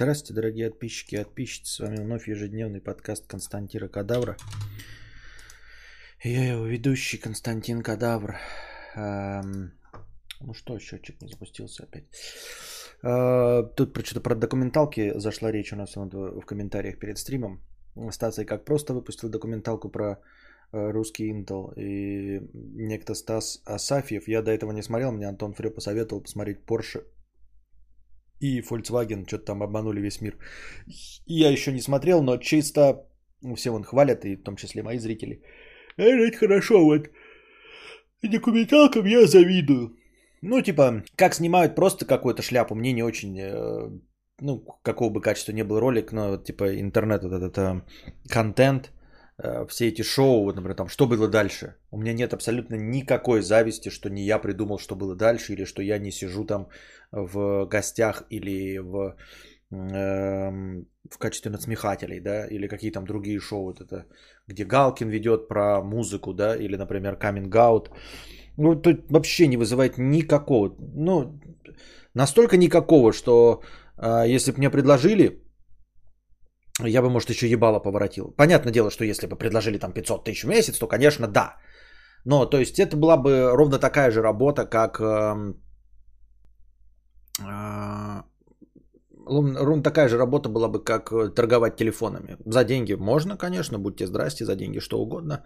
Здравствуйте, дорогие подписчики и подписчицы. С вами вновь ежедневный подкаст Константира Кадавра. Я его ведущий Константин Кадавр. Эм, ну что, счетчик не запустился опять. Э, тут что-то про документалки зашла речь у нас в комментариях перед стримом. Стация как просто выпустил документалку про э, русский Intel и некто Стас Асафьев. Я до этого не смотрел, мне Антон Фрё посоветовал посмотреть Porsche и Volkswagen что-то там обманули весь мир. Я еще не смотрел, но чисто ну, все вон хвалят, и в том числе мои зрители. Это хорошо, вот документалкам я завидую. Ну, типа, как снимают просто какую-то шляпу, мне не очень, э, ну, какого бы качества не был ролик, но, типа, интернет, вот этот э, контент, все эти шоу, вот, например, там, что было дальше. У меня нет абсолютно никакой зависти, что не я придумал, что было дальше, или что я не сижу там в гостях или в, э, в качестве надсмехателей, да, или какие там другие шоу, вот это, где Галкин ведет про музыку, да, или, например, Coming Out. Ну, тут вообще не вызывает никакого, ну, настолько никакого, что э, если бы мне предложили, я бы, может, еще ебало поворотил. Понятное дело, что если бы предложили там 500 тысяч в месяц, то, конечно, да. Но, то есть, это была бы ровно такая же работа, как э, а, ровно такая же работа была бы, как э, торговать телефонами. За деньги можно, конечно, будьте здрасте, за деньги что угодно,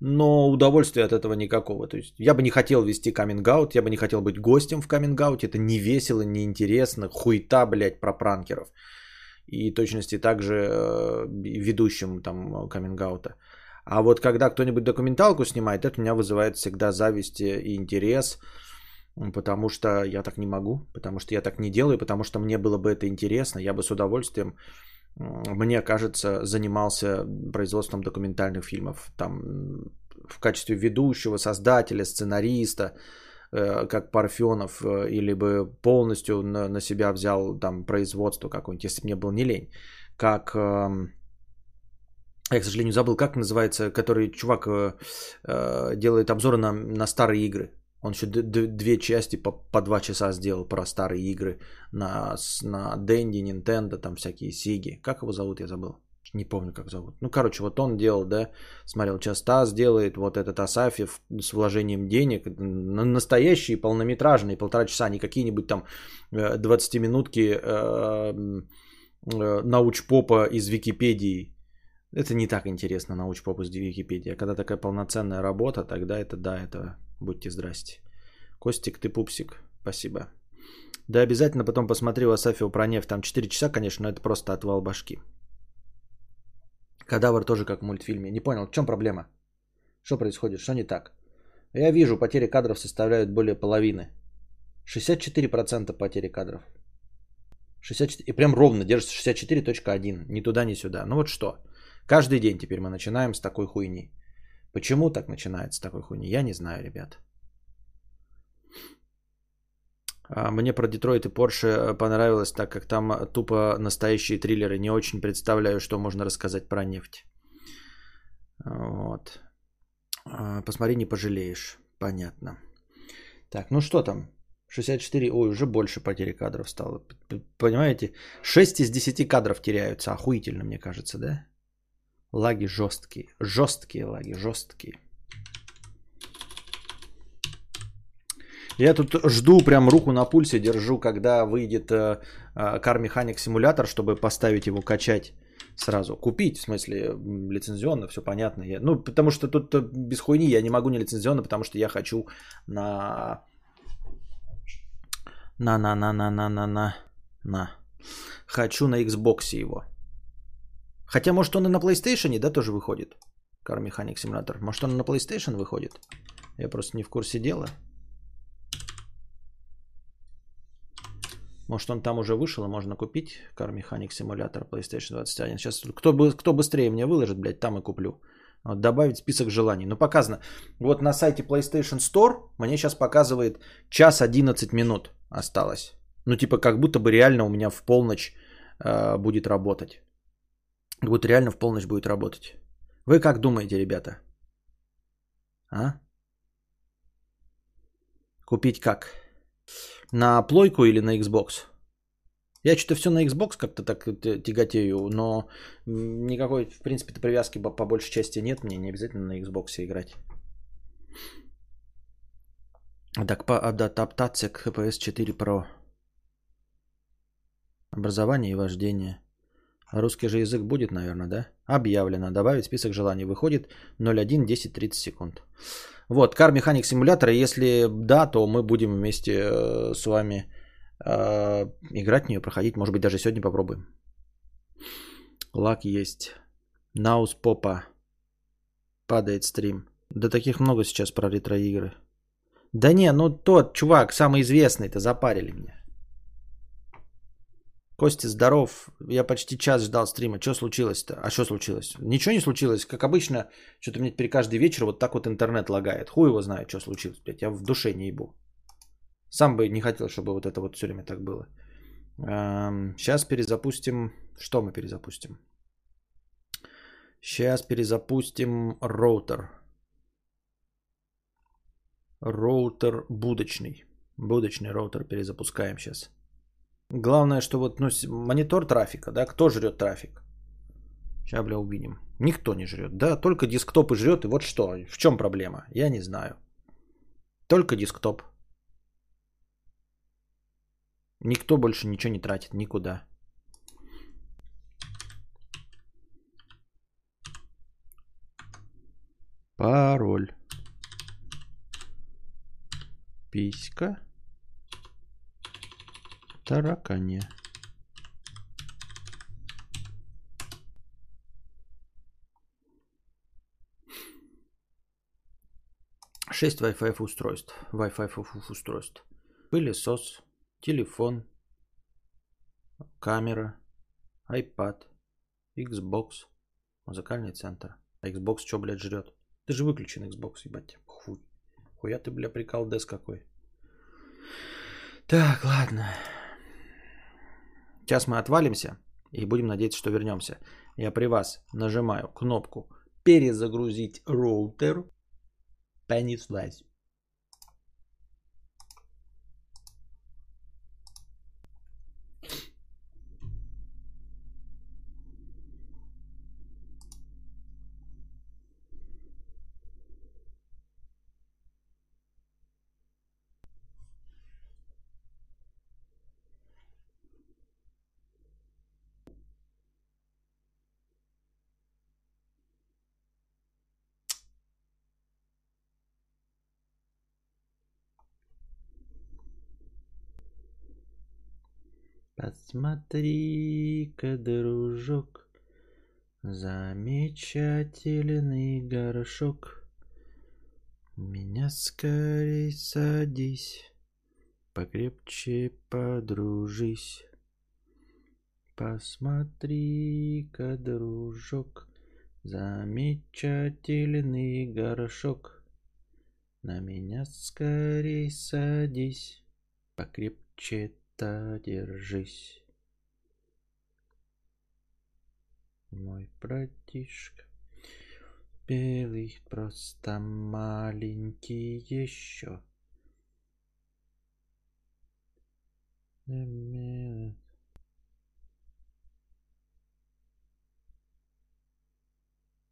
но удовольствия от этого никакого. То есть я бы не хотел вести каминг я бы не хотел быть гостем в каминг это не весело, не интересно, хуета, блядь, про пранкеров. И точности также э, ведущим там каминг А вот когда кто-нибудь документалку снимает, это меня вызывает всегда зависть и интерес – потому что я так не могу, потому что я так не делаю, потому что мне было бы это интересно, я бы с удовольствием, мне кажется, занимался производством документальных фильмов, там в качестве ведущего, создателя, сценариста, э, как Парфенов, э, или бы полностью на, на себя взял там производство какое-нибудь, если бы мне было не лень, как эм, я, к сожалению, забыл, как называется, который чувак э, делает обзоры на, на старые игры. Он еще две части по, по два часа сделал про старые игры на, на Денди, Nintendo, там всякие Сиги. Как его зовут, я забыл. Не помню, как зовут. Ну, короче, вот он делал, да, смотрел, сейчас ТАСС делает, вот этот Асафьев с вложением денег, настоящие полнометражные, полтора часа, не какие-нибудь там 20-минутки э, э, э, научпопа из Википедии. Это не так интересно, научпоп из Википедии. А когда такая полноценная работа, тогда это, да, это Будьте здрасте. Костик, ты пупсик. Спасибо. Да, обязательно потом посмотри у про нефть. Там 4 часа, конечно, но это просто отвал башки. Кадавр тоже как в мультфильме. Не понял, в чем проблема? Что происходит? Что не так? Я вижу, потери кадров составляют более половины. 64% потери кадров. 64, и прям ровно держится 64.1. Ни туда, ни сюда. Ну вот что. Каждый день теперь мы начинаем с такой хуйни. Почему так начинается такой хуйни? Я не знаю, ребят. А, мне про Детройт и Порше понравилось, так как там тупо настоящие триллеры. Не очень представляю, что можно рассказать про нефть. Вот. А, посмотри, не пожалеешь. Понятно. Так, ну что там? 64, ой, уже больше потери кадров стало. Понимаете? 6 из 10 кадров теряются. Охуительно, мне кажется, да? Лаги жесткие. Жесткие лаги, жесткие. Я тут жду, прям руку на пульсе держу, когда выйдет э, э, Car Mechanic симулятор, чтобы поставить его качать сразу. Купить, в смысле, лицензионно, все понятно. Я, ну, потому что тут без хуйни я не могу не лицензионно, потому что я хочу на... На, на, на, на, на, на, на, на. Хочу на Xbox его. Хотя, может, он и на PlayStation, да, тоже выходит. Car Mechanic Simulator. Может, он на PlayStation выходит? Я просто не в курсе дела. Может, он там уже вышел, и можно купить Car Mechanic Simulator PlayStation 21. Сейчас кто, кто быстрее мне выложит, блядь, там и куплю. Вот, добавить список желаний. Ну, показано. Вот на сайте PlayStation Store мне сейчас показывает час 11 минут осталось. Ну, типа, как будто бы реально у меня в полночь э, будет работать. Вот реально в полночь будет работать. Вы как думаете, ребята? А? Купить как? На плойку или на Xbox? Я что-то все на Xbox как-то так тяготею, но никакой, в принципе, привязки по большей части нет. Мне не обязательно на Xbox играть. Так, по адаптация к HPS 4 Pro. Образование и вождение. Русский же язык будет, наверное, да? Объявлено. Добавить список желаний. Выходит 01 10 30 секунд. Вот, Car Mechanic Simulator. Если да, то мы будем вместе э, с вами э, играть в нее, проходить. Может быть, даже сегодня попробуем. Лак есть. Наус попа. Падает стрим. Да таких много сейчас про ретро-игры. Да не, ну тот чувак, самый известный-то запарили меня. Костя, здоров. Я почти час ждал стрима. Что случилось-то? А что случилось? Ничего не случилось. Как обычно, что-то мне теперь каждый вечер вот так вот интернет лагает. Хуй его знает, что случилось, блядь. Я в душе не ебу. Сам бы не хотел, чтобы вот это вот все время так было. Сейчас перезапустим. Что мы перезапустим? Сейчас перезапустим роутер. Роутер будочный. Будочный роутер перезапускаем сейчас. Главное, что вот ну, монитор трафика, да, кто жрет трафик? Сейчас, бля, увидим. Никто не жрет, да, только десктоп и жрет, и вот что, в чем проблема? Я не знаю. Только десктоп. Никто больше ничего не тратит никуда. Пароль. Писька. Таракане. Шесть Wi-Fi устройств. Wi-Fi устройств. Пылесос, телефон, камера, iPad, Xbox, музыкальный центр. А Xbox что, блядь, жрет? Ты же выключен Xbox, ебать. Хуй. Хуя ты, бля, прикол дес какой. Так, ладно. Сейчас мы отвалимся и будем надеяться, что вернемся. Я при вас нажимаю кнопку перезагрузить роутер. Понеслась. Посмотри-ка, дружок, замечательный горшок. Меня скорей садись, покрепче подружись. Посмотри-ка, дружок, замечательный горшок. На меня скорей садись, покрепче места держись. Мой братишка, белый, просто маленький еще.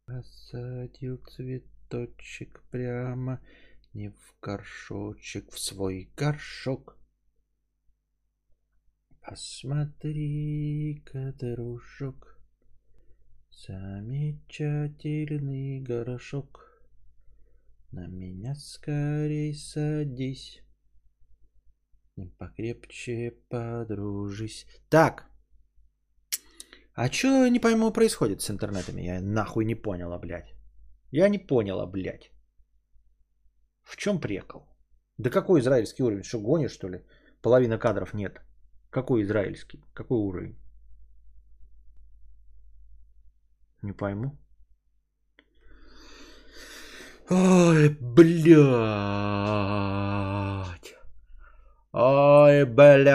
Посадил цветочек прямо не в горшочек, в свой горшок. Посмотри-ка, дружок, замечательный горошок. На меня скорей садись, покрепче подружись. Так, а что не пойму происходит с интернетами? Я нахуй не поняла, блядь. Я не поняла, блядь. В чем прикол? Да какой израильский уровень? Что, гонишь, что ли? Половина кадров нет. Какой израильский? Какой уровень? Не пойму. Ой, блядь. Ой, блядь.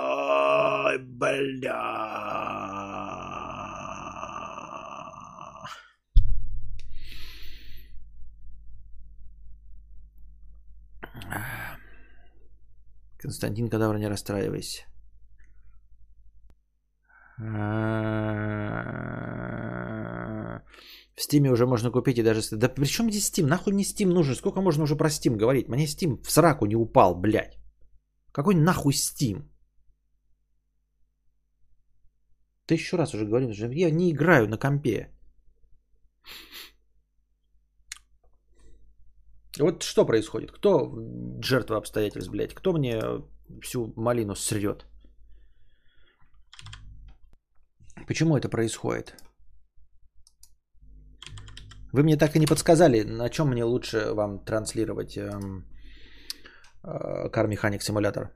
Ой, блядь. Константин Кадавр, не расстраивайся. В Стиме уже можно купить и даже... Да при чем здесь Steam? Нахуй мне Steam нужен? Сколько можно уже про Steam говорить? Мне Steam в сраку не упал, блядь. Какой нахуй Steam? Тысячу раз уже говорил, что я не играю на компе. Вот что происходит? Кто жертва обстоятельств, блядь? Кто мне всю малину срет? Почему это происходит? Вы мне так и не подсказали, на чем мне лучше вам транслировать эм, э, Car Mechanic Simulator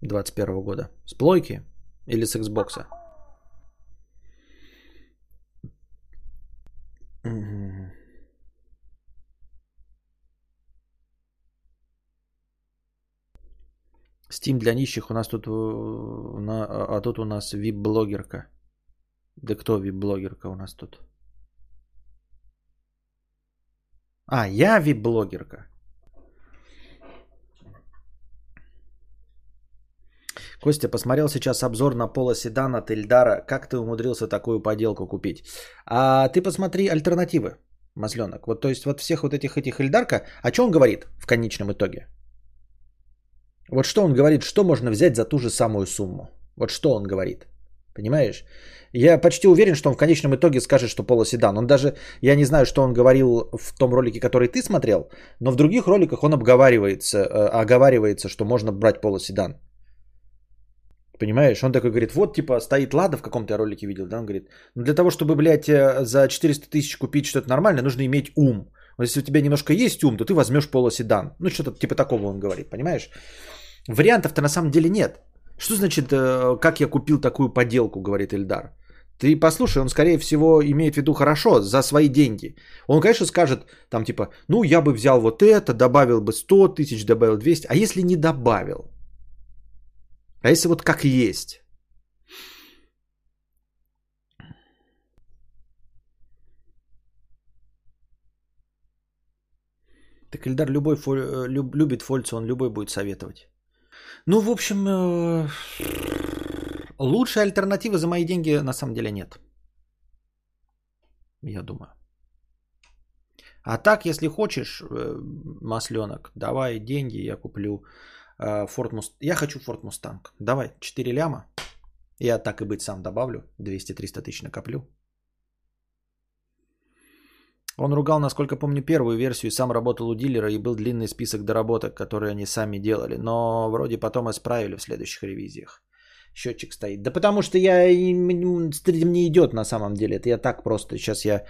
21 года. С плойки или с Xbox? Steam для нищих у нас тут, а тут у нас вип-блогерка. Да кто вип-блогерка у нас тут? А, я вип-блогерка. Костя, посмотрел сейчас обзор на Пола Седан от Эльдара. Как ты умудрился такую поделку купить? А ты посмотри альтернативы, Масленок. Вот то есть вот всех вот этих этих Эльдарка, о чем он говорит в конечном итоге? Вот что он говорит, что можно взять за ту же самую сумму? Вот что он говорит? Понимаешь? Я почти уверен, что он в конечном итоге скажет, что полоседан. Он даже, я не знаю, что он говорил в том ролике, который ты смотрел, но в других роликах он обговаривается, э, оговаривается, что можно брать полоседан. Понимаешь? Он такой говорит, вот типа стоит Лада в каком-то ролике видел, да, он говорит, ну для того, чтобы, блядь, э, за 400 тысяч купить что-то нормальное, нужно иметь ум. Вот если у тебя немножко есть ум, то ты возьмешь полоседан. Ну что-то типа такого он говорит, понимаешь? Вариантов-то на самом деле нет. Что значит, э, как я купил такую поделку, говорит Эльдар. Ты послушай, он скорее всего имеет в виду хорошо, за свои деньги. Он, конечно, скажет там типа, ну я бы взял вот это, добавил бы 100 тысяч, добавил 200. А если не добавил? А если вот как есть? Так Эльдар любой фоль, э, люб, любит Фольца, он любой будет советовать. Ну, в общем, э, лучшей альтернативы за мои деньги на самом деле нет. Я думаю. А так, если хочешь, э, масленок, давай деньги, я куплю Ford Mustang. Я хочу Ford Mustang. Давай, 4 ляма. Я так и быть сам добавлю. 200-300 тысяч накоплю. Он ругал, насколько помню, первую версию, сам работал у дилера и был длинный список доработок, которые они сами делали. Но вроде потом исправили в следующих ревизиях. Счетчик стоит. Да потому что я стрим не идет на самом деле. Это я так просто. Сейчас я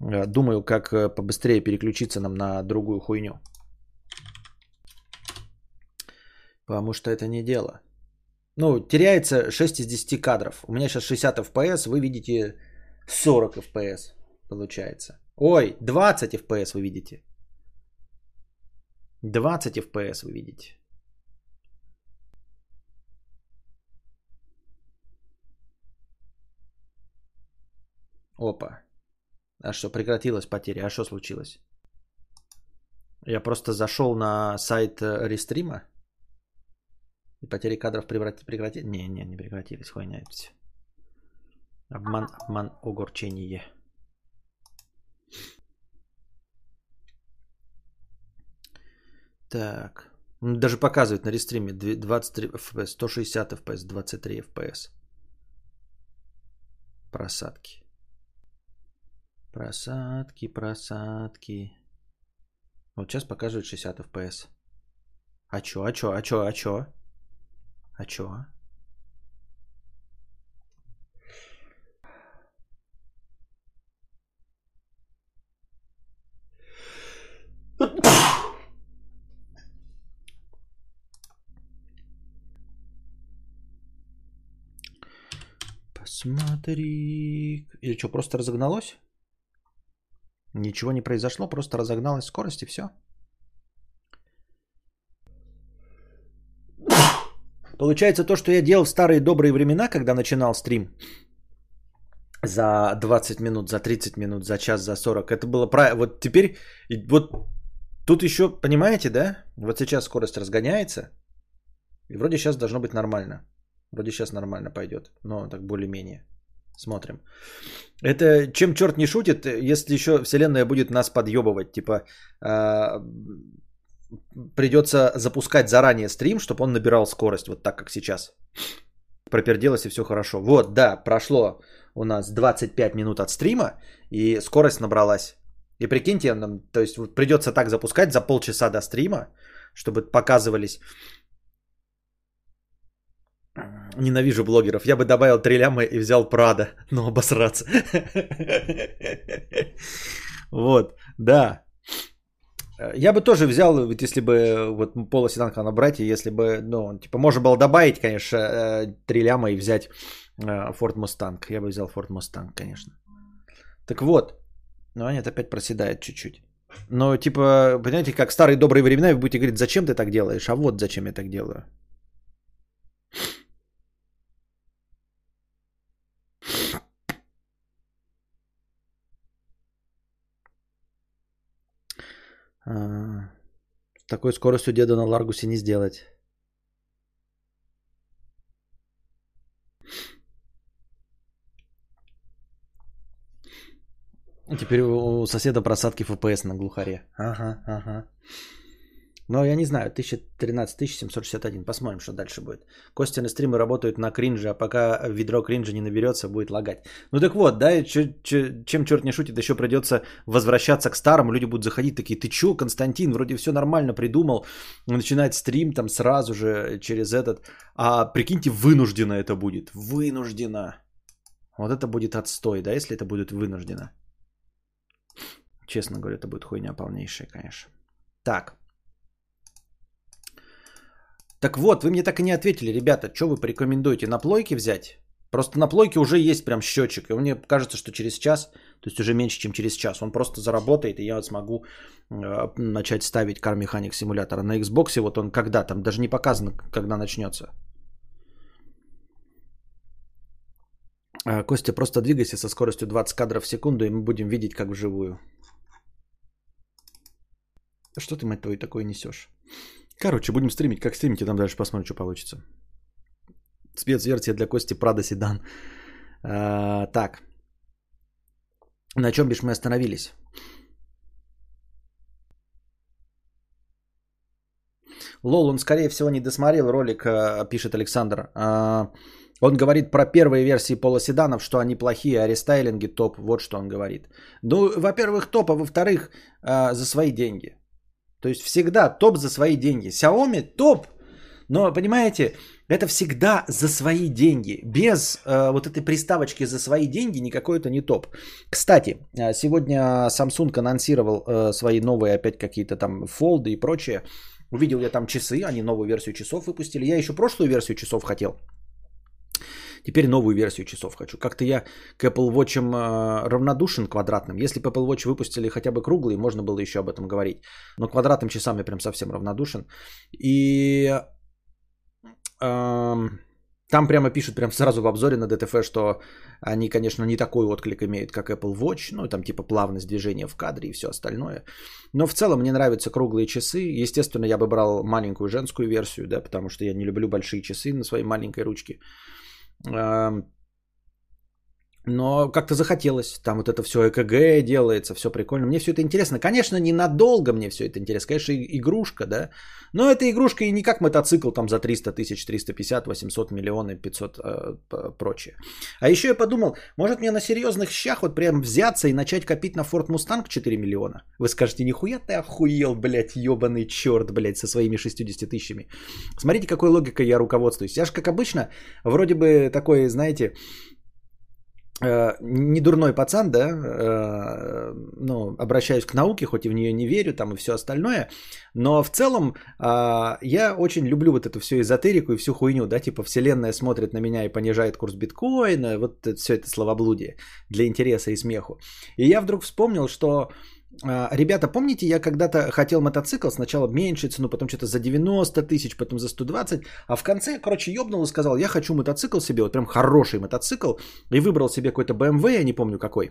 э, думаю, как э, побыстрее переключиться нам на другую хуйню. Потому что это не дело. Ну, теряется 6 из 10 кадров. У меня сейчас 60 FPS, вы видите 40 FPS получается. Ой, 20 FPS вы видите. 20 FPS вы видите. Опа. А что, прекратилась потеря? А что случилось? Я просто зашел на сайт э, рестрима. И потери кадров прекратились? Не, не, не прекратились. Хуйня это все. Обман, обман, огорчение. Так. Даже показывает на рестриме 23 FPS, 160 FPS, 23 FPS. Просадки. Просадки, просадки. Вот сейчас показывает 60 FPS. А чё, а чё, а чё, а чё? А чё? Посмотри. Или что, просто разогналось? Ничего не произошло, просто разогналась скорость и все. Получается то, что я делал в старые добрые времена, когда начинал стрим за 20 минут, за 30 минут, за час, за 40. Это было правильно. Вот теперь вот Тут еще, понимаете, да? Вот сейчас скорость разгоняется. И вроде сейчас должно быть нормально. Вроде сейчас нормально пойдет. Но так более-менее. Смотрим. Это чем черт не шутит, если еще Вселенная будет нас подъебывать. Типа э, придется запускать заранее стрим, чтобы он набирал скорость, вот так как сейчас. Проперделось и все хорошо. Вот, да, прошло у нас 25 минут от стрима, и скорость набралась. И прикиньте, нам, то есть придется так запускать за полчаса до стрима, чтобы показывались Ненавижу блогеров. Я бы добавил три ляма и взял Прада, но обосраться. Вот, да. Я бы тоже взял, ведь если бы вот полоседан набрать, и если бы, ну, типа, можно было добавить, конечно, э, три ляма и взять э, Ford Mustang. Я бы взял Ford Mustang, конечно. Так вот, ну, они опять проседает чуть-чуть. Но, типа, понимаете, как старые добрые времена, вы будете говорить, зачем ты так делаешь, а вот зачем я так делаю. А, с такой скоростью деда на Ларгусе не сделать. Теперь у соседа просадки FPS на глухаре. Ага, ага. Но я не знаю, 1013-1761. Посмотрим, что дальше будет. Костины стримы работают на кринже, а пока ведро кринжа не наберется, будет лагать. Ну так вот, да, чем черт не шутит, еще придется возвращаться к старому. Люди будут заходить такие, ты че, Константин, вроде все нормально придумал. Начинать стрим там сразу же через этот. А прикиньте, вынуждено это будет. Вынуждено. Вот это будет отстой, да, если это будет вынуждено. Честно говоря, это будет хуйня полнейшая, конечно. Так. Так вот, вы мне так и не ответили, ребята, что вы порекомендуете, на плойке взять? Просто на плойке уже есть прям счетчик, и мне кажется, что через час, то есть уже меньше, чем через час, он просто заработает, и я смогу э, начать ставить Car Mechanic симулятора. На Xbox вот он когда там, даже не показано, когда начнется. А, Костя, просто двигайся со скоростью 20 кадров в секунду, и мы будем видеть, как вживую. Что ты, мать твою, такое несешь? Короче, будем стримить. Как стримить, и там дальше посмотрим, что получится. Спецверсия для Кости Прада Седан. А, так. На чем бишь мы остановились? Лол, он скорее всего не досмотрел ролик, а, пишет Александр. А, он говорит про первые версии полоседанов, что они плохие, а рестайлинги топ. Вот что он говорит. Ну, во-первых, топ, а во-вторых, а, за свои деньги. То есть всегда топ за свои деньги. Xiaomi топ, но понимаете, это всегда за свои деньги. Без э, вот этой приставочки за свои деньги никакой это не топ. Кстати, э, сегодня Samsung анонсировал э, свои новые опять какие-то там фолды и прочее. Увидел я там часы, они новую версию часов выпустили. Я еще прошлую версию часов хотел. Теперь новую версию часов хочу. Как-то я к Apple Watch э, равнодушен квадратным. Если бы Apple Watch выпустили хотя бы круглый, можно было еще об этом говорить. Но квадратным часам я прям совсем равнодушен. И э, там прямо пишут прям сразу в обзоре на DTF, что они, конечно, не такой отклик имеют, как Apple Watch. Ну, там типа плавность движения в кадре и все остальное. Но в целом мне нравятся круглые часы. Естественно, я бы брал маленькую женскую версию, да, потому что я не люблю большие часы на своей маленькой ручке. Um, Но как-то захотелось. Там вот это все ЭКГ делается, все прикольно. Мне все это интересно. Конечно, ненадолго мне все это интересно. Конечно, игрушка, да. Но эта игрушка и не как мотоцикл там за 300 тысяч, 350, 800 миллионов, 500 э, прочее. А еще я подумал, может мне на серьезных щах вот прям взяться и начать копить на Ford Mustang 4 миллиона. Вы скажете, нихуя ты охуел, блядь, ебаный черт, блядь, со своими 60 тысячами. Смотрите, какой логикой я руководствуюсь. Я же, как обычно, вроде бы такой, знаете, не дурной пацан, да, э, ну, обращаюсь к науке, хоть и в нее не верю, там и все остальное, но в целом э, я очень люблю вот эту всю эзотерику и всю хуйню, да, типа вселенная смотрит на меня и понижает курс биткоина, вот все это словоблудие для интереса и смеху. И я вдруг вспомнил, что ребята, помните, я когда-то хотел мотоцикл, сначала меньше цену, потом что-то за 90 тысяч, потом за 120, а в конце, короче, ёбнул и сказал, я хочу мотоцикл себе, вот прям хороший мотоцикл, и выбрал себе какой-то BMW, я не помню какой.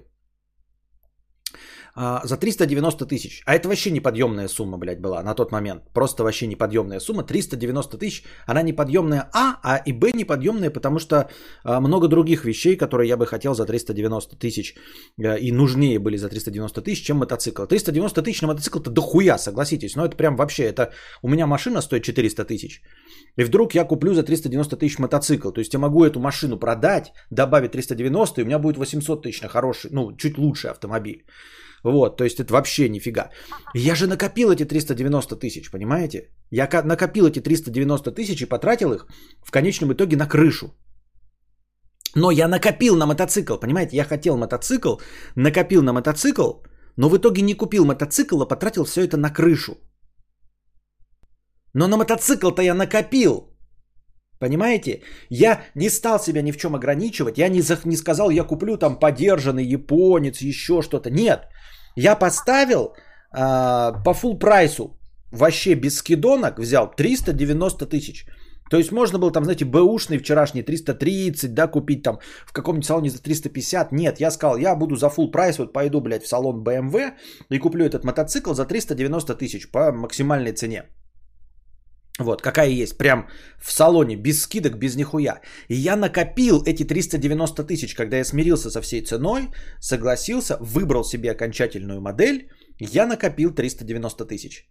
А, за 390 тысяч. А это вообще неподъемная сумма, блядь, была на тот момент. Просто вообще неподъемная сумма. 390 тысяч. Она неподъемная А, а и Б неподъемная, потому что а, много других вещей, которые я бы хотел за 390 тысяч а, и нужнее были за 390 тысяч, чем мотоцикл. 390 тысяч на мотоцикл-то дохуя, согласитесь. Но это прям вообще, это у меня машина стоит 400 тысяч. И вдруг я куплю за 390 тысяч мотоцикл. То есть я могу эту машину продать, добавить 390, и у меня будет 800 тысяч на хороший, ну, чуть лучший автомобиль. Вот, то есть это вообще нифига. Я же накопил эти 390 тысяч, понимаете? Я накопил эти 390 тысяч и потратил их в конечном итоге на крышу. Но я накопил на мотоцикл, понимаете? Я хотел мотоцикл, накопил на мотоцикл, но в итоге не купил мотоцикл, а потратил все это на крышу. Но на мотоцикл-то я накопил. Понимаете? Я не стал себя ни в чем ограничивать. Я не, не сказал, я куплю там подержанный японец, еще что-то. Нет. Я поставил а, по full прайсу, вообще без скидонок, взял 390 тысяч. То есть можно было там, знаете, бэушный вчерашний 330, да, купить там в каком-нибудь салоне за 350. Нет, я сказал, я буду за full прайс, вот пойду, блядь, в салон BMW и куплю этот мотоцикл за 390 тысяч по максимальной цене. Вот, какая есть, прям в салоне, без скидок, без нихуя. И я накопил эти 390 тысяч, когда я смирился со всей ценой, согласился, выбрал себе окончательную модель, я накопил 390 тысяч.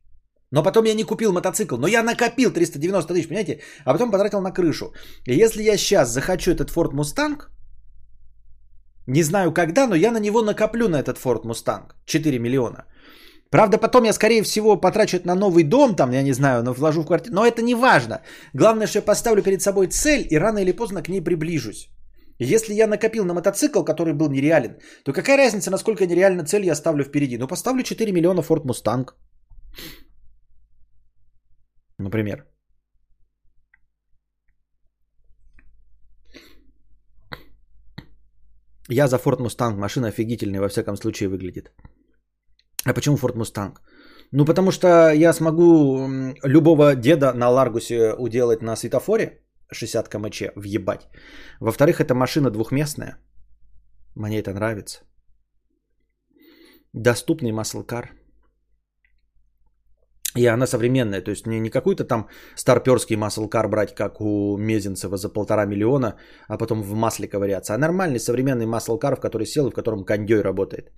Но потом я не купил мотоцикл, но я накопил 390 тысяч, понимаете? А потом потратил на крышу. И если я сейчас захочу этот Ford Mustang, не знаю когда, но я на него накоплю на этот Ford Mustang 4 миллиона – Правда, потом я, скорее всего, потрачу это на новый дом, там, я не знаю, но вложу в квартиру. Но это не важно. Главное, что я поставлю перед собой цель и рано или поздно к ней приближусь. Если я накопил на мотоцикл, который был нереален, то какая разница, насколько нереальна цель я ставлю впереди? Ну, поставлю 4 миллиона Ford Mustang. Например. Я за Ford Mustang. Машина офигительная, во всяком случае, выглядит. А почему Ford Mustang? Ну, потому что я смогу любого деда на Ларгусе уделать на светофоре 60 км въебать. Во-вторых, это машина двухместная. Мне это нравится. Доступный маслкар. И она современная, то есть не, не какой-то там старперский маслкар брать, как у Мезенцева за полтора миллиона, а потом в масле ковыряться, а нормальный современный маслкар, в который сел и в котором кондей работает.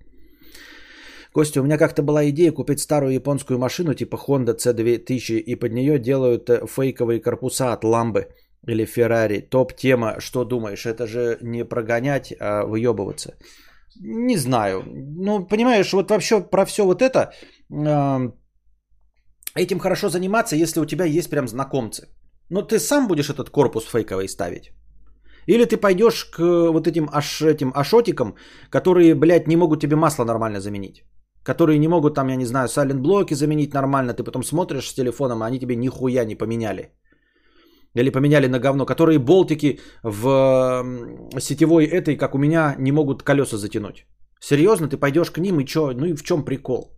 Костя, у меня как-то была идея купить старую японскую машину типа Honda C2000 и под нее делают э, фейковые корпуса от ламбы или Ferrari. Топ тема, что думаешь, это же не прогонять, а выебываться. Не знаю. Ну, понимаешь, вот вообще про все вот это, э, этим хорошо заниматься, если у тебя есть прям знакомцы. Но ты сам будешь этот корпус фейковый ставить. Или ты пойдешь к вот этим, аш, этим ашотикам, которые, блядь, не могут тебе масло нормально заменить которые не могут там, я не знаю, сайлент-блоки заменить нормально, ты потом смотришь с телефоном, а они тебе нихуя не поменяли. Или поменяли на говно, которые болтики в сетевой этой, как у меня, не могут колеса затянуть. Серьезно, ты пойдешь к ним и чё? Ну и в чем прикол?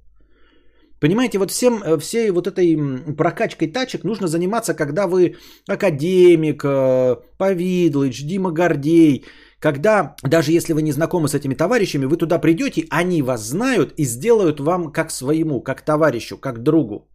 Понимаете, вот всем, э, всей вот этой прокачкой тачек нужно заниматься, когда вы академик, э, Повидлыч, Дима Гордей, когда даже если вы не знакомы с этими товарищами, вы туда придете, они вас знают и сделают вам как своему, как товарищу, как другу.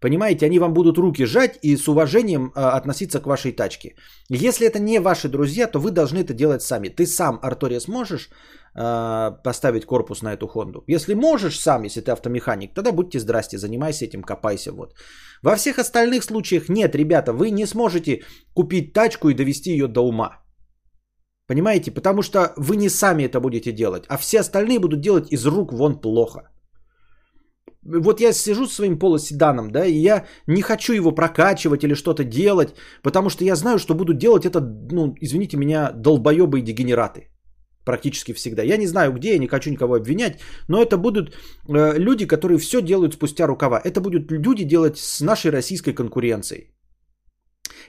Понимаете, они вам будут руки жать и с уважением а, относиться к вашей тачке. Если это не ваши друзья, то вы должны это делать сами. Ты сам, Артория, сможешь а, поставить корпус на эту Хонду? Если можешь сам, если ты автомеханик, тогда будьте здрасте, занимайся этим, копайся. Вот. Во всех остальных случаях нет, ребята, вы не сможете купить тачку и довести ее до ума. Понимаете? Потому что вы не сами это будете делать, а все остальные будут делать из рук вон плохо. Вот я сижу с своим полоседаном, да, и я не хочу его прокачивать или что-то делать, потому что я знаю, что буду делать это, ну, извините меня, долбоебы и дегенераты. Практически всегда. Я не знаю где, я не хочу никого обвинять, но это будут э, люди, которые все делают спустя рукава. Это будут люди делать с нашей российской конкуренцией.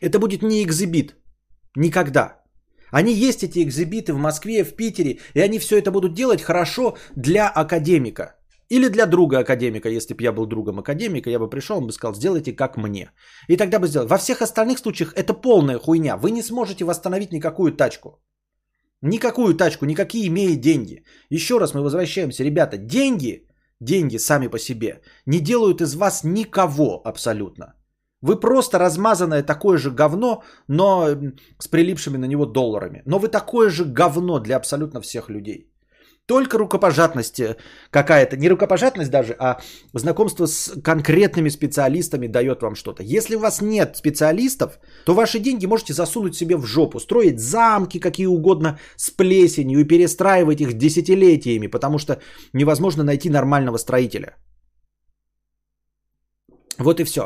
Это будет не экзибит. Никогда. Они есть эти экзибиты в Москве, в Питере, и они все это будут делать хорошо для академика. Или для друга академика, если бы я был другом академика, я бы пришел, он бы сказал, сделайте как мне. И тогда бы сделал. Во всех остальных случаях это полная хуйня. Вы не сможете восстановить никакую тачку. Никакую тачку, никакие имеет деньги. Еще раз мы возвращаемся, ребята, деньги, деньги сами по себе не делают из вас никого абсолютно. Вы просто размазанное такое же говно, но с прилипшими на него долларами. Но вы такое же говно для абсолютно всех людей. Только рукопожатность какая-то, не рукопожатность даже, а знакомство с конкретными специалистами дает вам что-то. Если у вас нет специалистов, то ваши деньги можете засунуть себе в жопу, строить замки какие угодно с плесенью и перестраивать их десятилетиями, потому что невозможно найти нормального строителя. Вот и все.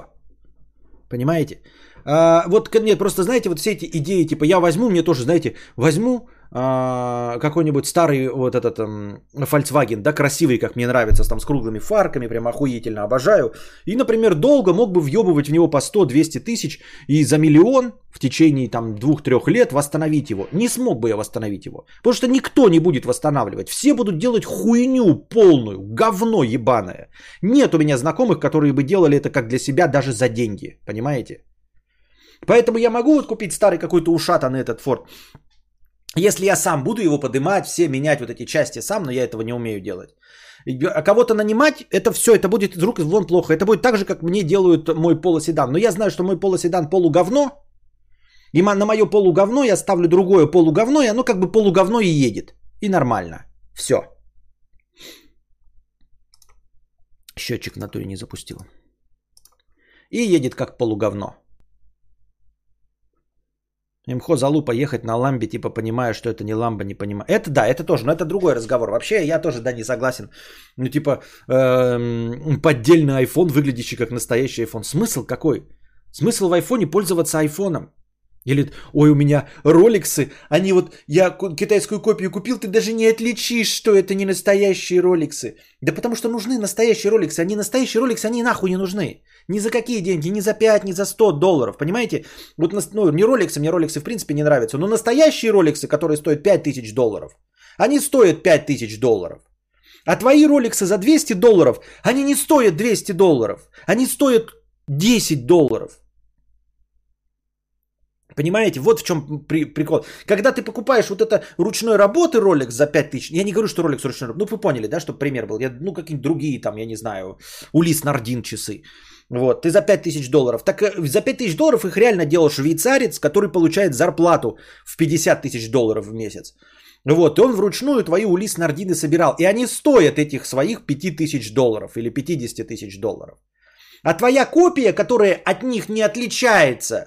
Понимаете? А, вот нет, просто знаете, вот все эти идеи, типа я возьму, мне тоже, знаете, возьму а, какой-нибудь старый вот этот um, Volkswagen, да, красивый, как мне нравится, там с круглыми фарками, прям охуительно обожаю. И, например, долго мог бы въебывать в него по 100-200 тысяч и за миллион в течение там двух-трех лет восстановить его. Не смог бы я восстановить его. Потому что никто не будет восстанавливать. Все будут делать хуйню полную, говно ебаное. Нет у меня знакомых, которые бы делали это как для себя даже за деньги. Понимаете? Поэтому я могу вот купить старый какой-то ушатанный этот Ford если я сам буду его поднимать, все менять вот эти части сам, но я этого не умею делать. А кого-то нанимать, это все, это будет из рук вон плохо. Это будет так же, как мне делают мой полуседан. Но я знаю, что мой полуседан полуговно. И на мое полуговно я ставлю другое полуговно, и оно как бы полуговно и едет. И нормально. Все. Счетчик в натуре не запустил. И едет как полуговно. Имхо залупа ехать на ламбе, типа понимая, что это не ламба, не понимаю. Это да, это тоже, но это другой разговор. Вообще я тоже, да, не согласен. Ну, типа, эм, поддельный iPhone, выглядящий как настоящий iPhone. Смысл какой? Смысл в айфоне пользоваться айфоном. Или, ой, у меня роликсы, они вот, я китайскую копию купил, ты даже не отличишь, что это не настоящие роликсы. Да потому что нужны настоящие роликсы, они настоящие роликсы, они нахуй не нужны. Ни за какие деньги, ни за 5, ни за 100 долларов, понимаете? Вот, ну, не роликсы, мне роликсы в принципе не нравятся, но настоящие роликсы, которые стоят 5000 долларов, они стоят 5000 долларов. А твои роликсы за 200 долларов, они не стоят 200 долларов, они стоят 10 долларов. Понимаете, вот в чем при, прикол. Когда ты покупаешь вот это ручной работы ролик за 5000, я не говорю, что ролик с ручной работы, ну вы поняли, да, чтобы пример был, я, ну какие-нибудь другие там, я не знаю, Улис Нардин часы. Вот, ты за 5000 долларов. Так э, за 5000 долларов их реально делал швейцарец, который получает зарплату в 50 тысяч долларов в месяц. Вот, и он вручную твои Улис Нардины собирал. И они стоят этих своих 5000 долларов или 50 тысяч долларов. А твоя копия, которая от них не отличается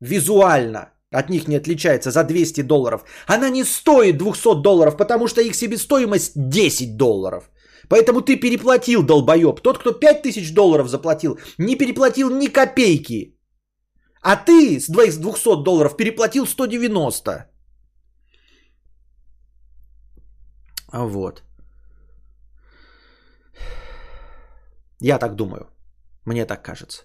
визуально, от них не отличается за 200 долларов, она не стоит 200 долларов, потому что их себестоимость 10 долларов. Поэтому ты переплатил, долбоеб. Тот, кто 5000 долларов заплатил, не переплатил ни копейки. А ты с 200 долларов переплатил 190. Вот. Я так думаю. Мне так кажется.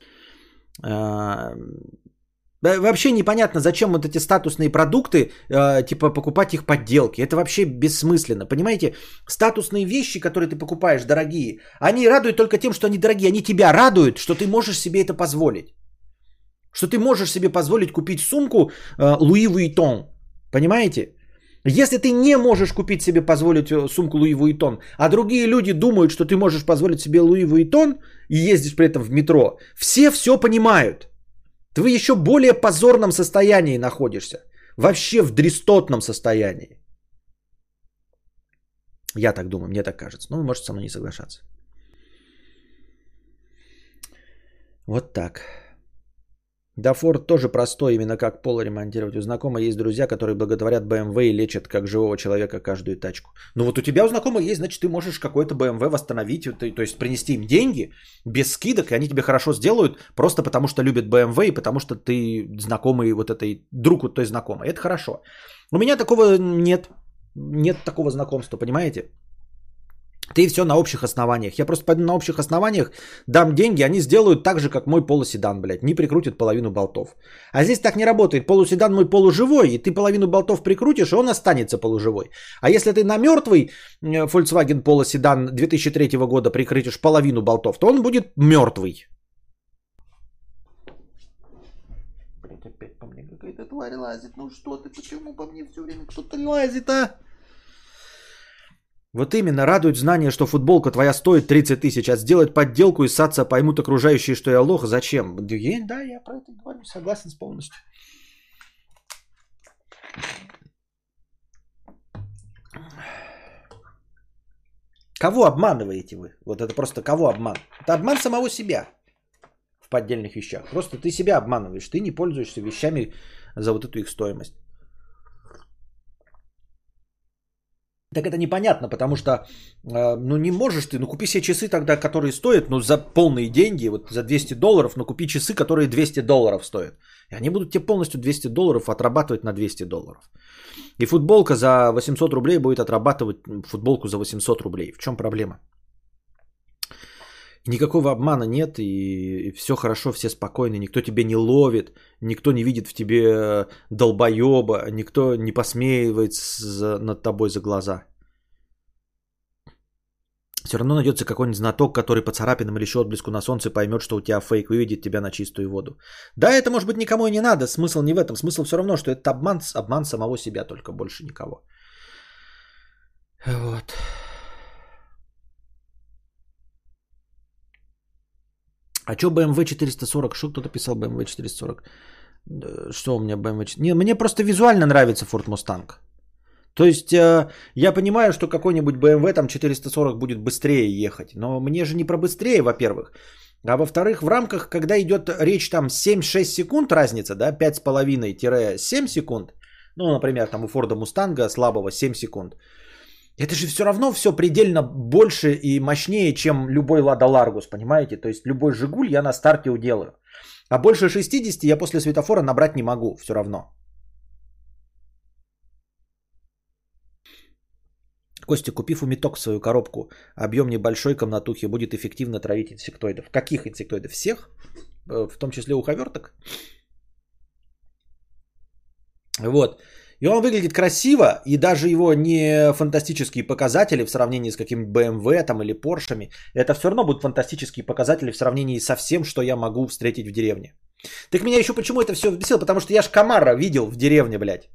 Вообще непонятно, зачем вот эти статусные продукты, э, типа покупать их подделки. Это вообще бессмысленно. Понимаете, статусные вещи, которые ты покупаешь, дорогие, они радуют только тем, что они дорогие. Они тебя радуют, что ты можешь себе это позволить. Что ты можешь себе позволить купить сумку э, Луи Vuitton. Понимаете? Если ты не можешь купить себе позволить э, сумку Луи Vuitton, а другие люди думают, что ты можешь позволить себе Луи Vuitton и ездишь при этом в метро, все все понимают. Ты в еще более позорном состоянии находишься. Вообще в дрестотном состоянии. Я так думаю, мне так кажется. Но вы можете со мной не соглашаться. Вот так. Да, Форд тоже простой, именно как пол ремонтировать. У знакомых есть друзья, которые благодарят BMW и лечат как живого человека каждую тачку. Ну вот у тебя у знакомых есть, значит, ты можешь какой-то BMW восстановить, то есть принести им деньги без скидок, и они тебе хорошо сделают, просто потому что любят BMW и потому что ты знакомый вот этой, друг вот той знакомой. Это хорошо. У меня такого нет. Нет такого знакомства, понимаете? Ты все на общих основаниях. Я просто пойду на общих основаниях, дам деньги, они сделают так же, как мой полуседан, блядь. Не прикрутят половину болтов. А здесь так не работает. Полуседан мой полуживой, и ты половину болтов прикрутишь, и он останется полуживой. А если ты на мертвый Volkswagen полуседан 2003 года прикрутишь половину болтов, то он будет мертвый. блядь, опять по мне какая-то тварь лазит. Ну что ты, почему по мне все время кто-то лазит, а? Вот именно, радует знание, что футболка твоя стоит 30 тысяч, а сделать подделку и саться поймут окружающие, что я лох, зачем? Да, я про это говорю, согласен с полностью. Кого обманываете вы? Вот это просто кого обман? Это обман самого себя в поддельных вещах. Просто ты себя обманываешь. Ты не пользуешься вещами за вот эту их стоимость. Так это непонятно, потому что, э, ну не можешь ты, ну купи себе часы тогда, которые стоят, ну за полные деньги, вот за 200 долларов, но купи часы, которые 200 долларов стоят. И они будут тебе полностью 200 долларов отрабатывать на 200 долларов. И футболка за 800 рублей будет отрабатывать футболку за 800 рублей. В чем проблема? Никакого обмана нет, и, все хорошо, все спокойны, никто тебя не ловит, никто не видит в тебе долбоеба, никто не посмеивается над тобой за глаза. Все равно найдется какой-нибудь знаток, который по царапинам или еще отблеску на солнце поймет, что у тебя фейк, выведет тебя на чистую воду. Да, это может быть никому и не надо, смысл не в этом, смысл все равно, что это обман, обман самого себя, только больше никого. Вот. А что BMW 440? Что кто-то писал BMW 440? Что у меня BMW 440? Не, мне просто визуально нравится Ford Mustang. То есть э, я понимаю, что какой-нибудь BMW там 440 будет быстрее ехать. Но мне же не про быстрее, во-первых. А во-вторых, в рамках, когда идет речь там 7-6 секунд разница, да, 5,5-7 секунд, ну, например, там у Форда Мустанга слабого 7 секунд, это же все равно все предельно больше и мощнее, чем любой Лада Ларгус, понимаете? То есть любой Жигуль я на старте уделаю. А больше 60 я после светофора набрать не могу все равно. Костя, купив у свою коробку, объем небольшой комнатухи, будет эффективно травить инсектоидов. Каких инсектоидов? Всех? Э, в том числе уховерток? Вот. И он выглядит красиво, и даже его не фантастические показатели в сравнении с каким-нибудь BMW там, или Porsche, это все равно будут фантастические показатели в сравнении со всем, что я могу встретить в деревне. Так меня еще почему это все вбесило? Потому что я ж комара видел в деревне, блядь.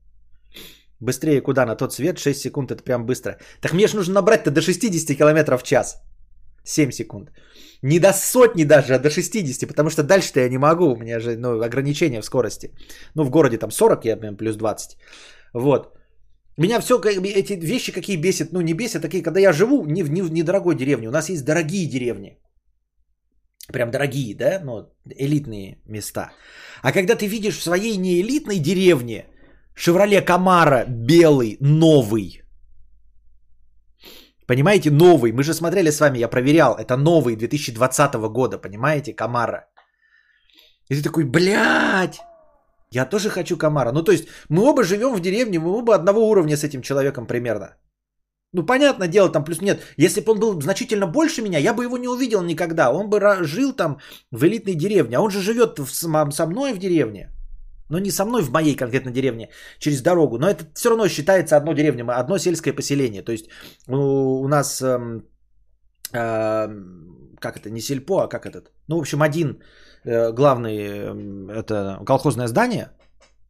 Быстрее куда? На тот свет 6 секунд, это прям быстро. Так мне же нужно набрать-то до 60 км в час. 7 секунд. Не до сотни даже, а до 60, потому что дальше-то я не могу, у меня же ну, ограничения в скорости. Ну, в городе там 40, я прям плюс 20. Вот. Меня все эти вещи какие бесят, ну не бесят, такие, когда я живу не в, не в недорогой деревне, у нас есть дорогие деревни. Прям дорогие, да, ну, элитные места. А когда ты видишь в своей неэлитной деревне Шевроле Камара белый, новый, Понимаете, новый. Мы же смотрели с вами, я проверял. Это новый 2020 года, понимаете, Камара. И ты такой, блядь, я тоже хочу комара. Ну, то есть, мы оба живем в деревне, мы оба одного уровня с этим человеком примерно. Ну, понятное дело, там плюс нет. Если бы он был значительно больше меня, я бы его не увидел никогда. Он бы жил там в элитной деревне. А он же живет со мной в деревне. Но не со мной в моей конкретно деревне, через дорогу. Но это все равно считается одно деревня, одно сельское поселение. То есть у, у нас, э, э, как это, не сельпо, а как этот? Ну, в общем, один Э, главный, эм, это колхозное здание,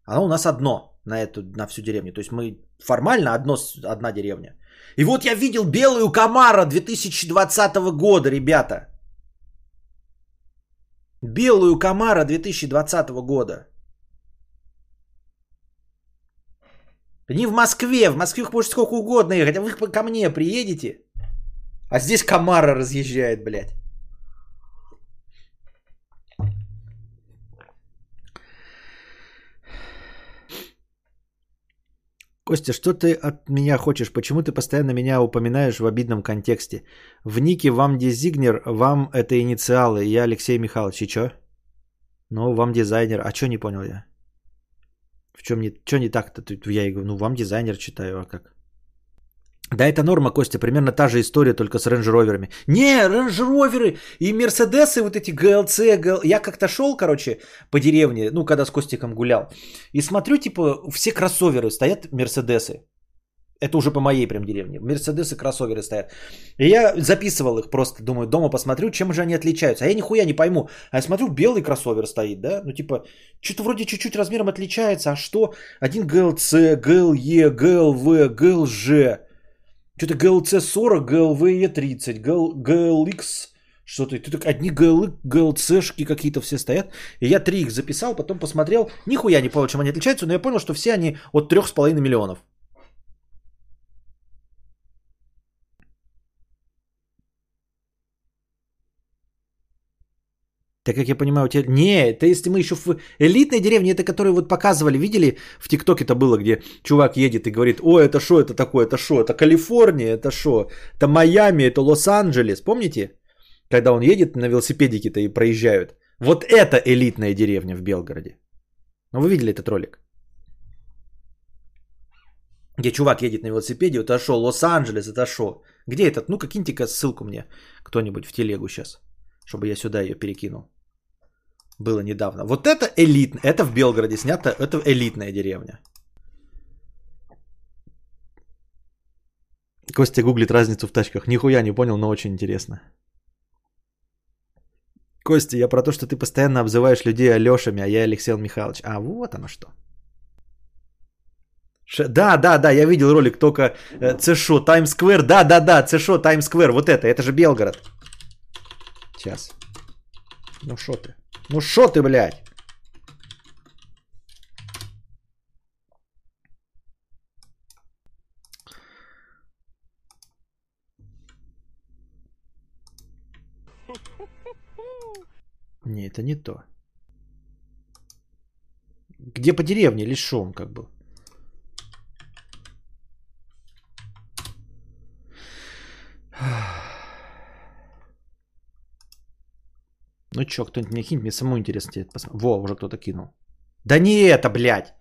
оно у нас одно на, эту, на всю деревню. То есть мы формально одно, одна деревня. И вот я видел белую комара 2020 года, ребята. Белую комара 2020 года. Не в Москве, в Москве может сколько угодно ехать, а вы ко мне приедете, а здесь комара разъезжает, блядь. Костя, что ты от меня хочешь? Почему ты постоянно меня упоминаешь в обидном контексте? В нике вам дизигнер, вам это инициалы. Я Алексей Михайлович. И чё? Ну, вам дизайнер. А чё не понял я? В чем не, чё не так-то? Я и говорю, ну, вам дизайнер читаю, а как? Да, это норма, Костя, примерно та же история, только с рейндж-роверами. Не, рейндж-роверы и мерседесы, вот эти ГЛЦ, ГЛ... Я как-то шел, короче, по деревне, ну, когда с Костиком гулял, и смотрю, типа, все кроссоверы стоят, мерседесы. Это уже по моей прям деревне. Мерседесы, кроссоверы стоят. И я записывал их просто, думаю, дома посмотрю, чем же они отличаются. А я нихуя не пойму. А я смотрю, белый кроссовер стоит, да? Ну типа, что-то вроде чуть-чуть размером отличается. А что? Один GLC, GLE, GLV, GLG. Что-то GLC 40, GLVE 30, GL, GLX что-то. Так одни GL, GLC-шки какие-то все стоят. И я три их записал, потом посмотрел. Нихуя не понял, чем они отличаются, но я понял, что все они от 3,5 миллионов. Так как я понимаю, у тебя... Не, это если мы еще в элитной деревне, это которые вот показывали, видели, в ТикТоке это было, где чувак едет и говорит, о, это что это такое, это что, это Калифорния, это что, это Майами, это Лос-Анджелес, помните? Когда он едет на велосипедике-то и проезжают. Вот это элитная деревня в Белгороде. Ну, вы видели этот ролик? Где чувак едет на велосипеде, это шо, Лос-Анджелес, это шо? Где этот? Ну, киньте-ка ссылку мне кто-нибудь в телегу сейчас, чтобы я сюда ее перекинул. Было недавно. Вот это элит, это в Белгороде снято, это элитная деревня. Костя гуглит разницу в тачках. Нихуя не понял, но очень интересно. Костя, я про то, что ты постоянно обзываешь людей Алешами, а я Алексей Михайлович. А вот оно что. Ш... Да, да, да, я видел ролик только э, ЦШО, Таймсквер. Да, да, да, ЦШО, Таймсквер. Вот это, это же Белгород. Сейчас. Ну шо ты? Ну шо ты, блядь? Не, это не то. Где по деревне или шо он как был? Чё, кто-нибудь мне кинет, мне самому интересно тебе посмотреть. Во, уже кто-то кинул. Да не это, блядь.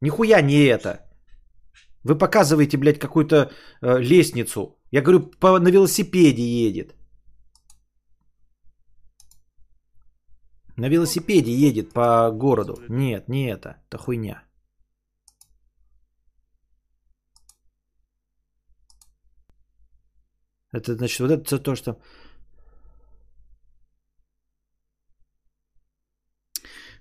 Нихуя не это. Вы показываете, блядь, какую-то э, лестницу. Я говорю, по, на велосипеде едет. На велосипеде едет по городу. Нет, не это. Это хуйня. Это значит, вот это то, что...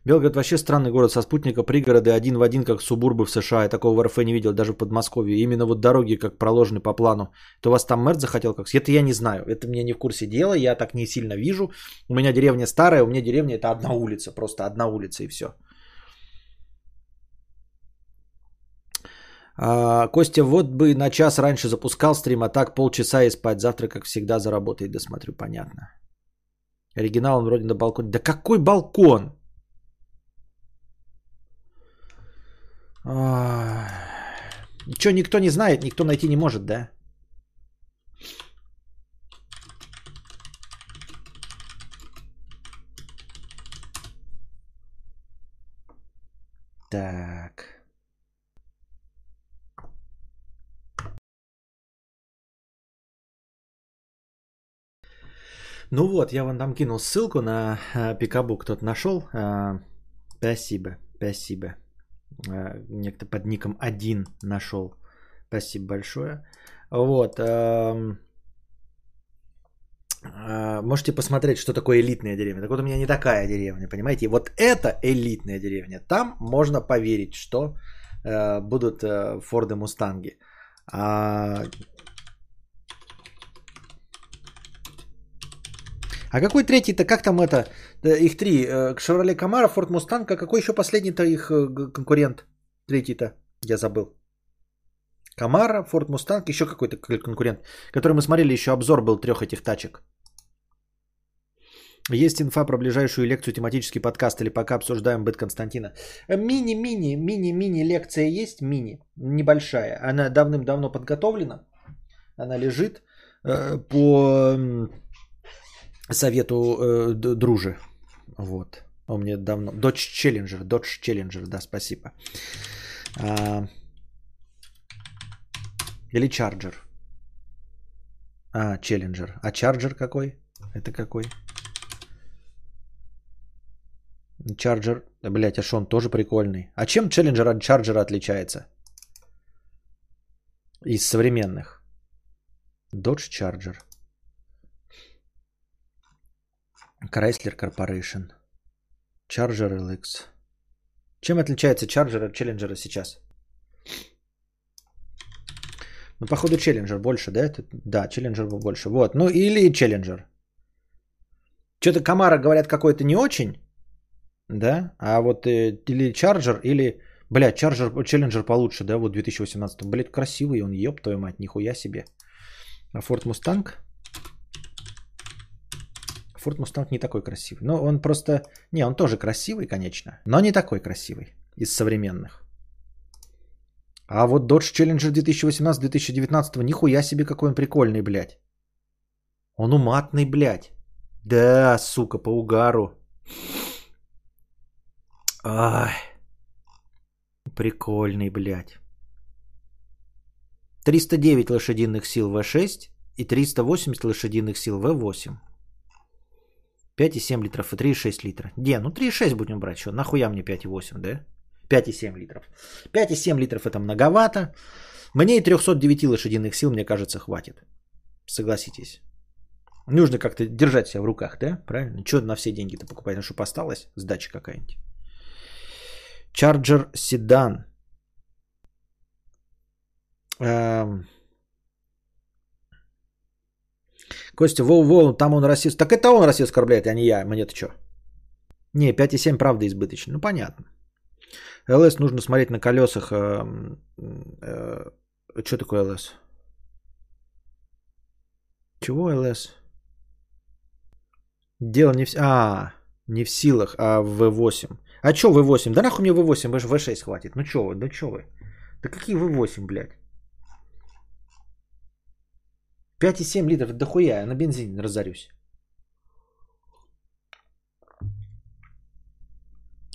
Белгород вообще странный город со спутника, пригороды один в один, как субурбы в США. Я такого в РФ не видел, даже в Подмосковье. Именно вот дороги как проложены по плану. То вас там мэр захотел как... Это я не знаю, это мне не в курсе дела, я так не сильно вижу. У меня деревня старая, у меня деревня это одна улица, просто одна улица и все. А, Костя, вот бы на час раньше запускал стрим, а так полчаса и спать. Завтра, как всегда, заработает, досмотрю, понятно. Оригинал вроде на балконе. Да какой балкон? Что, никто не знает, никто найти не может, да? Так. Ну вот, я вам там кинул ссылку на э, Пикабу, кто-то нашел. Э, спасибо, спасибо. Э, некто под ником один нашел. Спасибо большое. Вот. Эм, э, можете посмотреть, что такое элитная деревня. Так вот у меня не такая деревня, понимаете? вот это элитная деревня. Там можно поверить, что э, будут Форды Мустанги. А... а какой третий-то, как там это, их три, Шевроле Камаро, Форд Мустанг, а какой еще последний-то их конкурент? Третий-то, я забыл. Камаро, Форд Мустанг, еще какой-то конкурент, который мы смотрели, еще обзор был трех этих тачек. Есть инфа про ближайшую лекцию, тематический подкаст или пока обсуждаем быт Константина. Мини-мини, мини-мини лекция есть, мини, небольшая. Она давным-давно подготовлена. Она лежит э, по совету э, дружи. Вот. Он мне давно... Dodge Challenger, Dodge Challenger, да, спасибо. А... Или Charger. А, Challenger. А Charger какой? Это какой? Charger. Да, блядь, а что он тоже прикольный. А чем Challenger от Charger отличается? Из современных. Dodge Charger. Chrysler Corporation. Charger LX. Чем отличается Charger от Challenger сейчас? Ну, походу, Challenger больше, да? Это, да, Challenger больше. Вот. Ну, или Challenger. Что-то Камара, говорят, какой-то не очень, да? А вот э, или Charger, или... Бля, Charger, Challenger получше, да? Вот 2018. Блядь, красивый он, ёб твою мать, нихуя себе. А Ford Mustang? Ford Mustang не такой красивый. Но он просто... Не, он тоже красивый, конечно, но не такой красивый из современных. А вот Dodge Challenger 2018-2019, нихуя себе какой он прикольный, блядь. Он уматный, блядь. Да, сука, по угару. Ай. Прикольный, блядь. 309 лошадиных сил V6 и 380 лошадиных сил V8. 5,7 литров и 3,6 литра. Де, ну 3,6 будем брать. Что, нахуя мне 5,8, да? 5,7 литров. 5,7 литров это многовато. Мне и 309 лошадиных сил, мне кажется, хватит. Согласитесь. Нужно как-то держать себя в руках, да? Правильно? Что на все деньги-то покупать? Ну, чтобы осталось сдача какая-нибудь. Charger Sedan. Эм... Костя, воу, воу, там он Россию... Так это он Россию оскорбляет, а не я. Мне-то что? Не, 5,7 правда избыточно. Ну, понятно. ЛС нужно смотреть на колесах. Э, э, что такое ЛС? Чего ЛС? Дело не в... А, не в силах, а в V8. А чё V8? Да нахуй мне V8, вы же V6 хватит. Ну чё вы, да чё вы? Да какие V8, блядь? 5,7 литров, да хуя, я на бензине разорюсь.